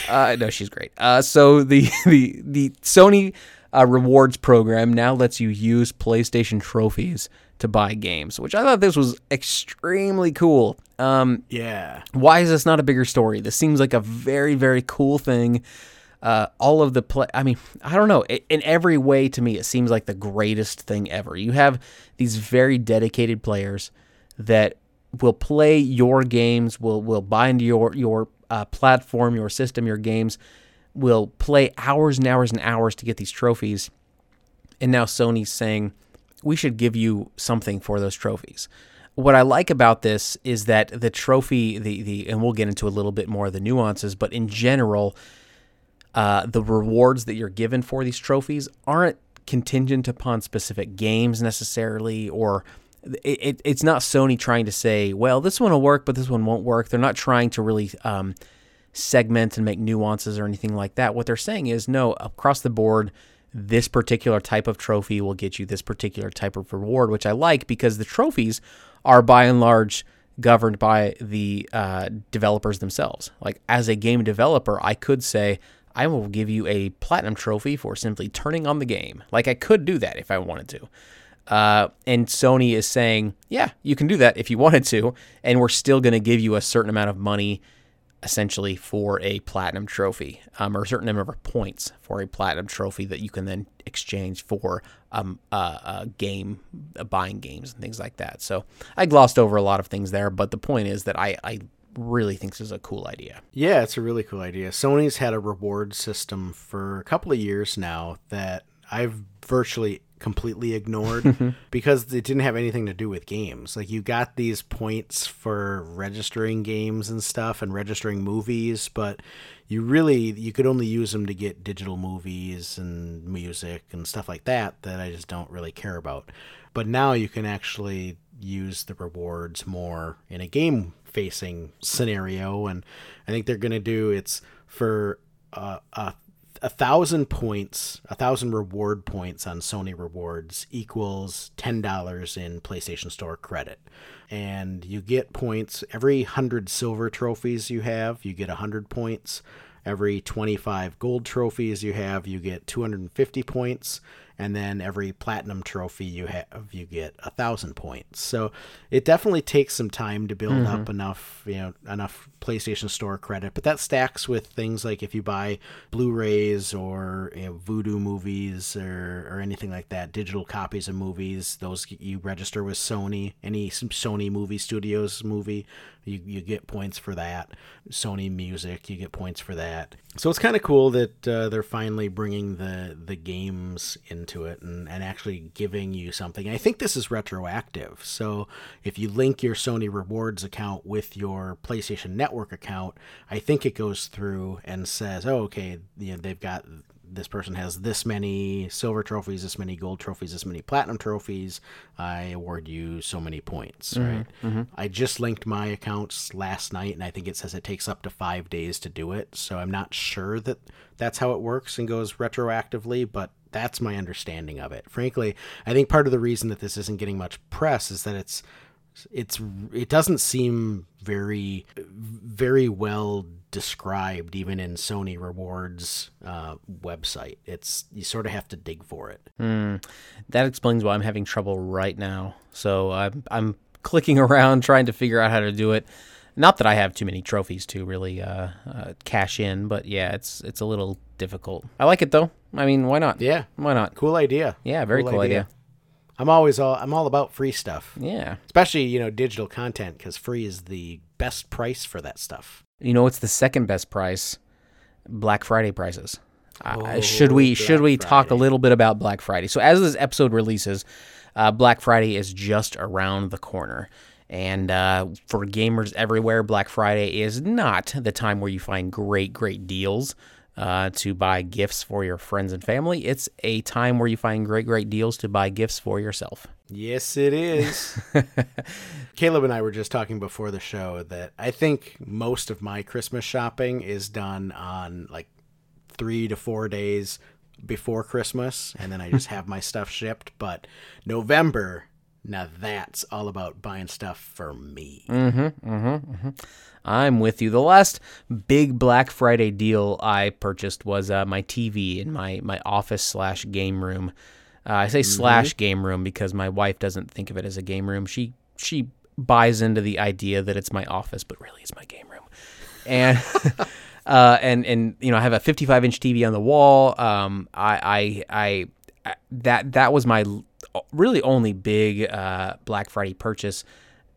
uh no she's great. Uh so the the the Sony uh, rewards program now lets you use PlayStation trophies to buy games, which I thought this was extremely cool. Um, yeah. Why is this not a bigger story? This seems like a very, very cool thing. Uh, all of the play, I mean, I don't know. In every way, to me, it seems like the greatest thing ever. You have these very dedicated players that will play your games, will will buy into your your uh, platform, your system, your games, will play hours and hours and hours to get these trophies. And now Sony's saying, we should give you something for those trophies. What I like about this is that the trophy, the the, and we'll get into a little bit more of the nuances, but in general, uh, the rewards that you're given for these trophies aren't contingent upon specific games necessarily, or it, it, it's not Sony trying to say, well, this one will work, but this one won't work. They're not trying to really um, segment and make nuances or anything like that. What they're saying is, no, across the board, this particular type of trophy will get you this particular type of reward, which I like because the trophies are by and large governed by the uh, developers themselves. Like as a game developer, I could say, I will give you a platinum trophy for simply turning on the game. Like I could do that if I wanted to. Uh, and Sony is saying, yeah, you can do that if you wanted to, and we're still going to give you a certain amount of money essentially for a platinum trophy um, or a certain number of points for a platinum trophy that you can then exchange for um, a, a game, uh, buying games and things like that. So I glossed over a lot of things there, but the point is that I, I really think this is a cool idea. Yeah, it's a really cool idea. Sony's had a reward system for a couple of years now that I've virtually completely ignored because it didn't have anything to do with games. Like you got these points for registering games and stuff and registering movies, but you really you could only use them to get digital movies and music and stuff like that that I just don't really care about. But now you can actually use the rewards more in a game facing scenario and I think they're going to do it's for uh, a a thousand points, a thousand reward points on Sony rewards equals ten dollars in PlayStation Store credit, and you get points every hundred silver trophies you have. You get a hundred points. Every 25 gold trophies you have, you get 250 points. And then every platinum trophy you have, you get a thousand points. So it definitely takes some time to build Mm-hmm. up enough, you know, enough PlayStation Store credit. But that stacks with things like if you buy Blu-rays or you know, Vudu movies or or anything like that, digital copies of movies. Those you register with Sony. Any Sony movie studios movie, you you get points for that. Sony Music, you get points for that. So it's kind of cool that uh, they're finally bringing the the games into it and, and actually giving you something. I think this is retroactive. So if you link your Sony Rewards account with your PlayStation Network account, I think it goes through and says, "Oh, okay, you know, they've got this person has this many silver trophies, this many gold trophies, this many platinum trophies. I award you so many points, mm-hmm, right? Mm-hmm. I just linked my accounts last night, and I think it says it takes up to five days to do it. So I'm not sure that that's how it works and goes retroactively, but that's my understanding of it. Frankly, I think part of the reason that this isn't getting much press is that it's it's it doesn't seem very very well described even in Sony Rewards uh, website. It's you sort of have to dig for it. That explains why I'm having trouble right now. So I'm I'm clicking around trying to figure out how to do it. Not that I have too many trophies to really uh, uh, cash in, but yeah, it's it's a little difficult. I like it though. I mean, why not? Yeah, Why not? cool idea. Yeah, very cool, idea. I'm always all I'm all about free stuff, Yeah. especially you know digital content because free is the best price for that stuff. You know what's the second best price? Black Friday prices. Uh, Oh, should we Black should we talk a little bit about Black Friday? So as this episode releases, uh, Black Friday is just around the corner. And uh, for gamers everywhere, Black Friday is not the time where you find great, great deals uh, to buy gifts for your friends and family. It's a time where you find great, great deals to buy gifts for yourself. Yes, it is. Caleb and I were just talking before the show that I think most of my Christmas shopping is done on like three to four days before Christmas, and then I just have my stuff shipped. But November, now that's all about buying stuff for me. Mm-hmm, mm-hmm, mm-hmm. I'm with you. The last big Black Friday deal I purchased was uh, my TV in my my office slash game room. Uh, I say slash game room because my wife doesn't think of it as a game room. She she buys into the idea that it's my office, but really it's my game room. And uh, and and you know I have a 55 inch TV on the wall. Um, I I I I- that that was my really only big uh, Black Friday purchase.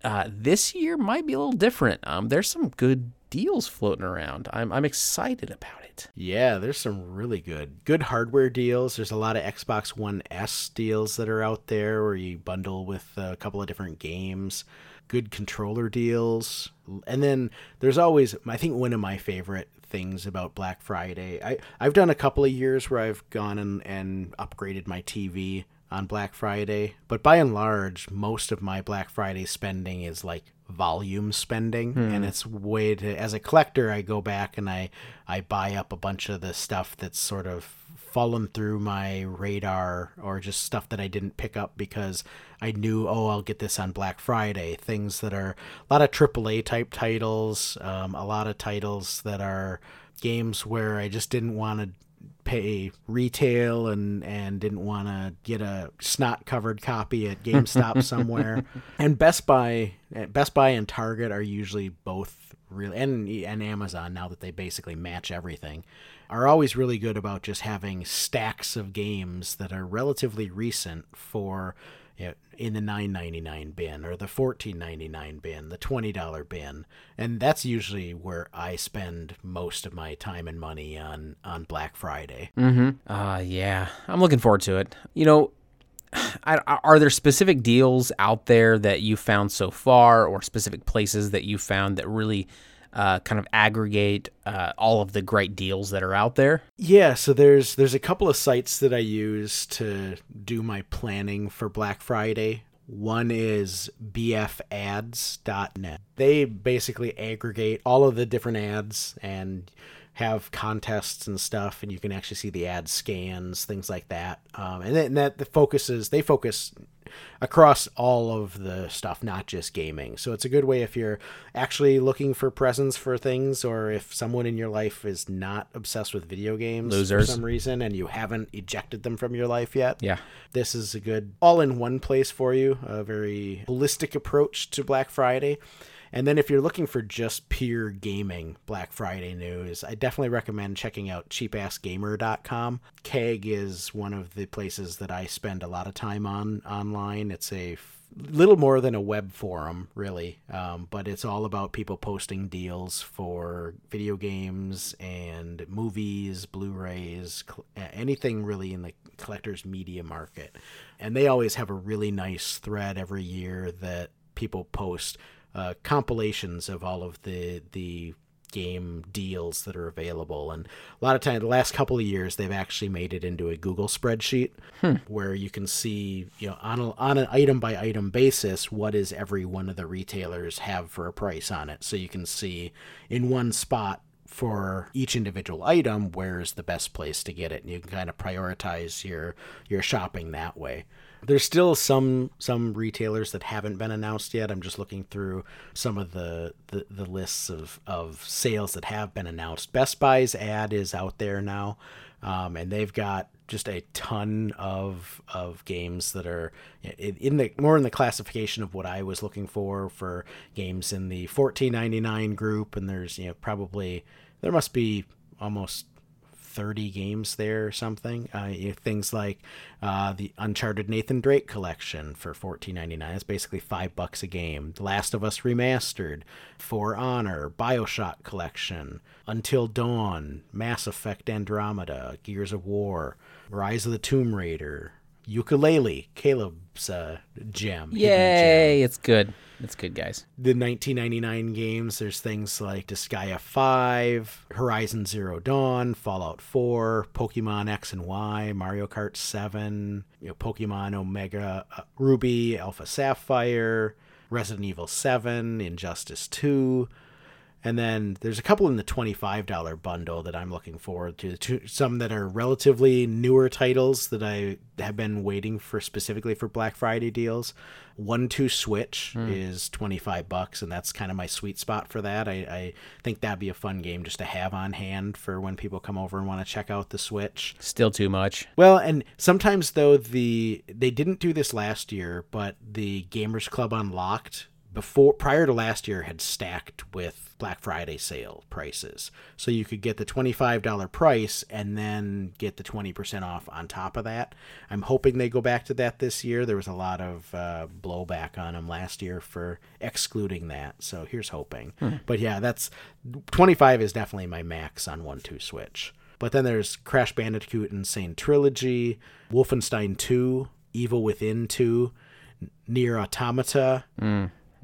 Uh, this year might be a little different. Um, there's some good deals floating around. I'm I'm excited about it. Yeah, there's some really good good hardware deals. There's a lot of Xbox One S deals that are out there where you bundle with a couple of different games. Good controller deals. And then there's always I think one of my favorite things about Black Friday. I I've done a couple of years where I've gone and and upgraded my TV on Black Friday, but by and large most of my Black Friday spending is like volume spending and it's way to as a collector I go back and I I buy up a bunch of the stuff that's sort of fallen through my radar or just stuff that I didn't pick up because I knew oh I'll get this on Black Friday. Things that are a lot of AAA type titles um, a lot of titles that are games where I just didn't want to pay retail and and didn't want to get a snot covered copy at GameStop somewhere. and Best Buy, eh, Best Buy and Target are usually both really and and Amazon now that they basically match everything are always really good about just having stacks of games that are relatively recent for in the 9.99 bin or the 14.99 bin, the $20 bin. And that's usually where I spend most of my time and money on on Black Friday. Mhm. Uh, yeah, I'm looking forward to it. You know, I, are there specific deals out there that you found so far, or specific places that you found that really uh, kind of aggregate uh, all of the great deals that are out there? Yeah, so there's there's a couple of sites that I use to do my planning for Black Friday. One is bfads.net. They basically aggregate all of the different ads and have contests and stuff, and you can actually see the ad scans, things like that. Um, and then that the focuses they focus across all of the stuff, not just gaming. So it's a good way if you're actually looking for presents for things, or if someone in your life is not obsessed with video games Losers. for some reason and you haven't ejected them from your life yet. Yeah. This is a good all in one place for you, a very holistic approach to Black Friday. And then if you're looking for just pure gaming Black Friday news, I definitely recommend checking out cheapassgamer.com. CAG is one of the places that I spend a lot of time on online. It's a little more than a web forum, really, um, but it's all about people posting deals for video games and movies, Blu-rays, cl- anything really in the collector's media market. And they always have a really nice thread every year that people post uh, compilations of all of the the game deals that are available. And a lot of times, the last couple of years they've actually made it into a google spreadsheet where you can see you know on, a, on an item by item basis what is every one of the retailers have for a price on it. So you can see in one spot for each individual item where's the best place to get it. And you can kind of prioritize your your shopping that way there's still some some retailers that haven't been announced yet. I'm just looking through some of the the, the lists of of sales that have been announced. Best buy's ad is out there now um, and they've got just a ton of of games that are in the more in the classification of what I was looking for for games in the 14.99 group and there's you know probably there must be almost 30 games there or something. Uh, things like uh, the Uncharted Nathan Drake collection for 14.99. It's basically five bucks a game. The Last of Us remastered, For Honor, Bioshock collection, Until Dawn, Mass Effect Andromeda, Gears of War, Rise of the Tomb Raider, Yooka-Laylee, Caleb's uh, gem. hidden gem Yay! It's good. It's good, guys. the 1999 games there's things like Disgaea 5 horizon zero dawn fallout 4 pokemon x and y mario kart 7 you know, pokemon omega uh, ruby alpha sapphire resident evil 7 injustice 2 and then there's a couple in the $25 bundle that I'm looking forward to. Some that are relatively newer titles that I have been waiting for specifically for Black Friday deals. One Two Switch hmm. is 25 bucks, and that's kind of my sweet spot for that. I, I think that'd be a fun game just to have on hand for when people come over and want to check out the Switch. Still too much. Well, and sometimes though the they didn't do this last year, but the Gamers Club Unlocked before prior to last year had stacked with Black Friday sale prices. So you could get the $25 price and then get the 20% off on top of that. I'm hoping they go back to that this year. There was a lot of uh, blowback on them last year for excluding that. So here's hoping. But yeah, that's 25 is definitely my max on 1 2 Switch. But then there's Crash Bandicoot N. Sane Trilogy, Wolfenstein 2, Evil Within 2, NieR Automata,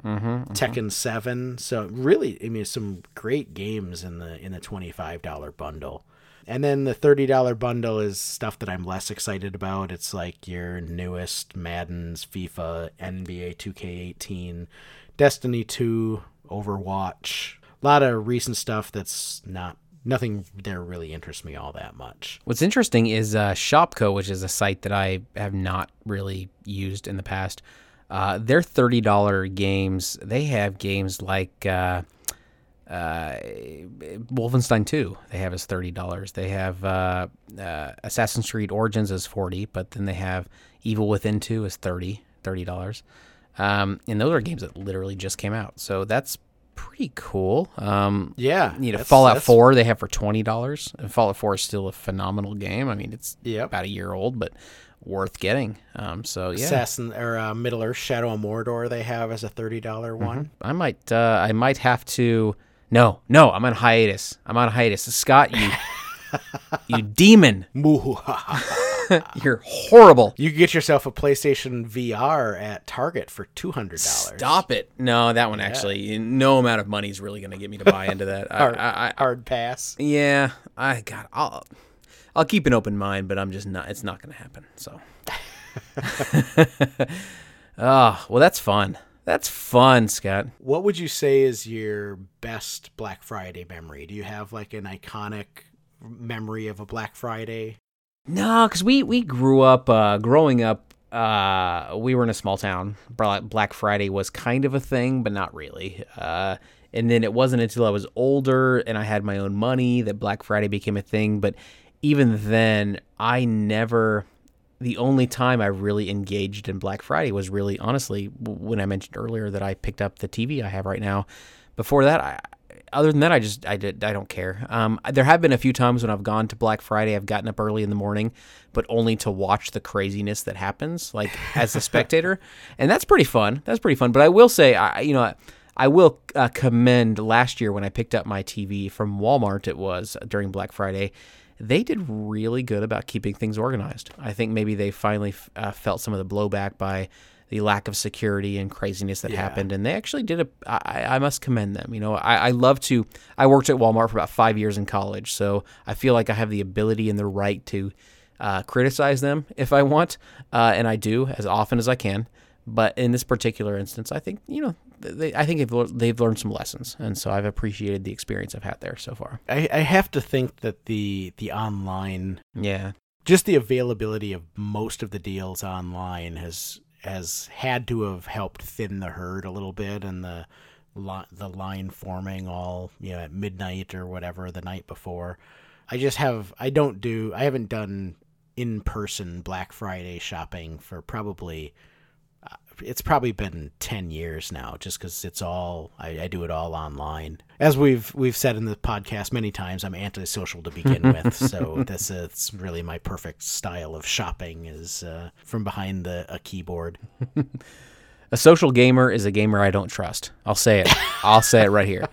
Tekken 7. So really, I mean, some great games in the in the $25 bundle. And then the $30 bundle is stuff that I'm less excited about. It's like your newest Madden's, FIFA, NBA 2K18, Destiny 2, Overwatch. A lot of recent stuff that's not nothing there really interests me all that much. What's interesting is uh, ShopKo, which is a site that I have not really used in the past. Uh, their thirty dollar games, they have games like uh, uh, Wolfenstein Two. They have as thirty dollars. They have uh, uh, Assassin's Creed Origins as forty, but then they have Evil Within Two as 30 dollars. Um, and those are games that literally just came out, so that's pretty cool. Um, Yeah, you know, that's- Fallout that's- Four they have for twenty dollars. And Fallout Four is still a phenomenal game. I mean, it's Yep. about a year old, but worth getting. Um, so yeah, Assassin or uh, Middle Earth Shadow of Mordor they have as a thirty dollar one. I might, uh, I might have to. No, no, I'm on hiatus. I'm on hiatus. Scott, you, you demon, you're horrible. you get yourself a PlayStation VR at Target for two hundred dollars. Stop it. No, that one actually, no amount of money is really going to get me to buy into that. I, Hard, I, I, hard pass. yeah, I got. I'll, I'll keep an open mind, but I'm just not. It's not going to happen. So. Oh, well, that's fun. That's fun, Scott. What would you say is your best Black Friday memory? Do you have like an iconic memory of a Black Friday? No, because we we grew up uh, growing up. uh, we were in a small town. Black Friday was kind of a thing, but not really. Uh, and then it wasn't until I was older and I had my own money that Black Friday became a thing. But even then, I never. The only time I really engaged in Black Friday was really, honestly, when I mentioned earlier that I picked up the TV I have right now. Before that, I, other than that, I just I did I don't care. Um, there have been a few times when I've gone to Black Friday, I've gotten up early in the morning, but only to watch the craziness that happens, like as a spectator, and that's pretty fun. That's pretty fun. But I will say, I you know. I will uh, commend last year when I picked up my TV from Walmart. It was during Black Friday. They did really good about keeping things organized. I think maybe they finally uh, felt some of the blowback by the lack of security and craziness that happened, and they actually did a. I, I must commend them. You know, I, I love to. I worked at Walmart for about five years in college, so I feel like I have the ability and the right to uh, criticize them if I want, uh, and I do as often as I can. But in this particular instance, I think you know, they, I think they've they've learned some lessons, and so I've appreciated the experience I've had there so far. I, I have to think that the the online Yeah, just the availability of most of the deals online has has had to have helped thin the herd a little bit and the the line forming all you know at midnight or whatever the night before. I just have I don't do I haven't done in person Black Friday shopping for probably it's probably been 10 years now just because it's all I, I do it all online as we've we've said in the podcast many times i'm antisocial to begin with so this is really my perfect style of shopping is uh, from behind the a keyboard a social gamer is a gamer I don't trust. I'll say it. I'll say it right here.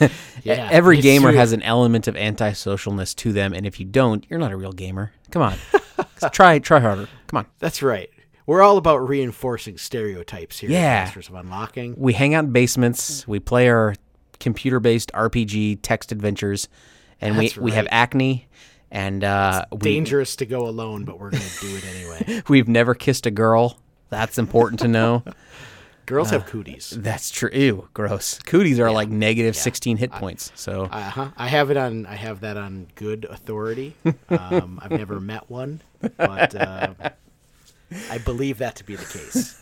Yeah, Every gamer true. has an element of antisocialness to them, and if you don't, you're not a real gamer. Come on, try try harder. Come on. that's right we're all about reinforcing stereotypes here Yeah. masters of unlocking We hang out in basements. We play our computer-based RPG text adventures, and That's we we have acne, and uh, we, dangerous to go alone but we're gonna do it anyway we've never kissed a girl. That's important to know. girls have cooties That's true. Ew, gross. Cooties are like negative 16 hit points. So Uh-huh. I have it on. I have that on good authority. Um, I've never met one, but uh, I believe that to be the case.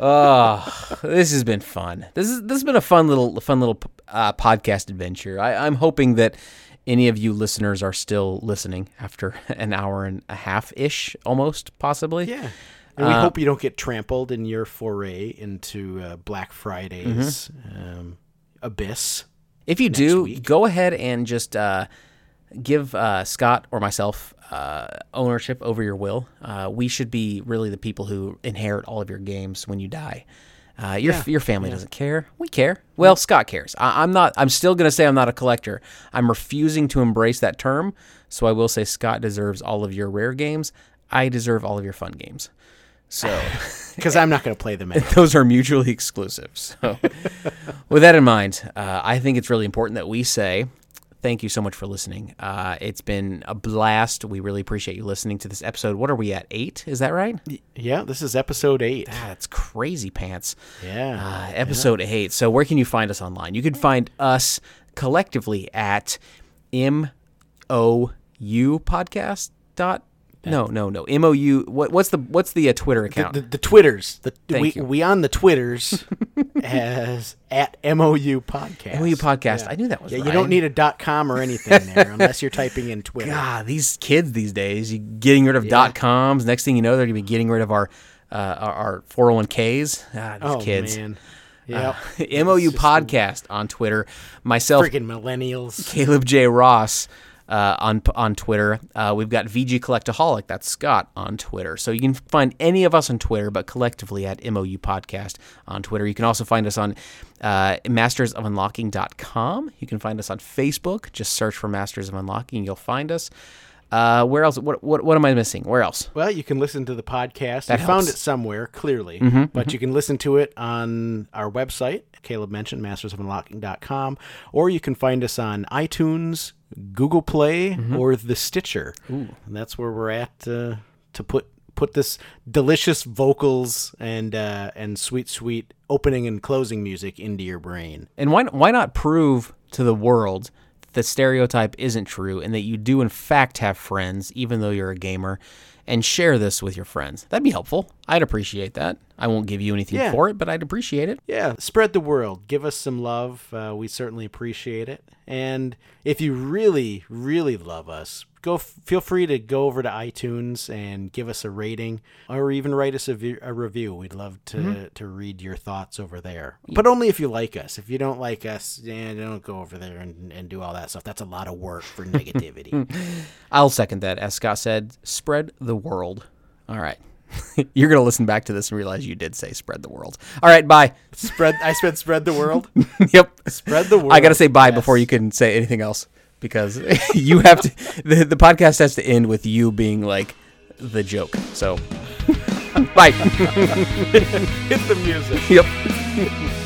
Oh, this has been fun. This is this has been a fun little fun little uh, podcast adventure. I, I'm hoping that any of you listeners are still listening after an hour and a half ish, almost possibly. Yeah, and we hope you don't get trampled in your foray into uh, Black Friday's um, abyss. If you do, week. go ahead and just uh, give uh, Scott or myself uh, ownership over your will. Uh, we should be really the people who inherit all of your games when you die. Uh, your your family doesn't care. We care. Well, Scott cares. I, I'm not. I'm still going to say I'm not a collector. I'm refusing to embrace that term. So I will say Scott deserves all of your rare games. I deserve all of your fun games. So Because I'm not going to play them. Anyway. those are mutually exclusive. So, with that in mind, uh, I think it's really important that we say thank you so much for listening. Uh, it's been a blast. We really appreciate you listening to this episode. What are we at? Eight? Is that right? Yeah, this is episode eight. That's crazy pants. Yeah, Uh, episode eight. So, where can you find us online? You can find us collectively at M O U podcast dot. No, no, no. M O U. What, what's the what's the uh, Twitter account? the, the Twitters. The, Thank we you. we on the Twitters as at MOU podcast. MOU podcast. I knew that was Yeah, right. you don't need a dot com or anything there unless you're typing in Twitter. God, these kids these days, you getting rid of dot coms. Next thing you know, they're gonna be getting rid of our uh, our, our 401ks. Ah, these oh kids. man, yeah, MOU podcast on Twitter. Myself, freaking millennials. Caleb J. Ross uh, on on Twitter. Uh, we've got VG Collectaholic. That's Scott on Twitter. So you can find any of us on Twitter, but collectively at MOU Podcast on Twitter. You can also find us on uh, mastersofunlocking.com. You can find us on Facebook. Just search for Masters of Unlocking. You'll find us. Uh, where else? What, what what am I missing? Where else? Well, you can listen to the podcast. That you found it somewhere, clearly, Mm-hmm, but you can listen to it on our website, Caleb mentioned, mastersofunlocking.com, or you can find us on iTunes, Google Play, Mm-hmm. or the Stitcher. And that's where we're at uh, to put put this delicious vocals and uh, and sweet, sweet opening and closing music into your brain. And why why not prove to the world that the stereotype isn't true and that you do in fact have friends, even though you're a gamer, and share this with your friends. That'd be helpful. I'd appreciate that. I won't give you anything Yeah. for it, but I'd appreciate it. Yeah, spread the word. Give us some love. Uh, we certainly appreciate it. And if you really, really love us, go. Feel free to go over to iTunes and give us a rating, or even write us a, review. We'd love to to read your thoughts over there. But only if you like us. If you don't like us, yeah, don't go over there and, and do all that stuff. That's a lot of work for negativity. I'll second that. As Scott said, spread the world. All right. You're going to listen back to this and realize you did say spread the world. All right, bye. spread. I said spread the world. yep. Spread the world. I got to say bye Yes. before you can say anything else because you have to the, the podcast has to end with you being like the joke. So bye. hit the music. yep.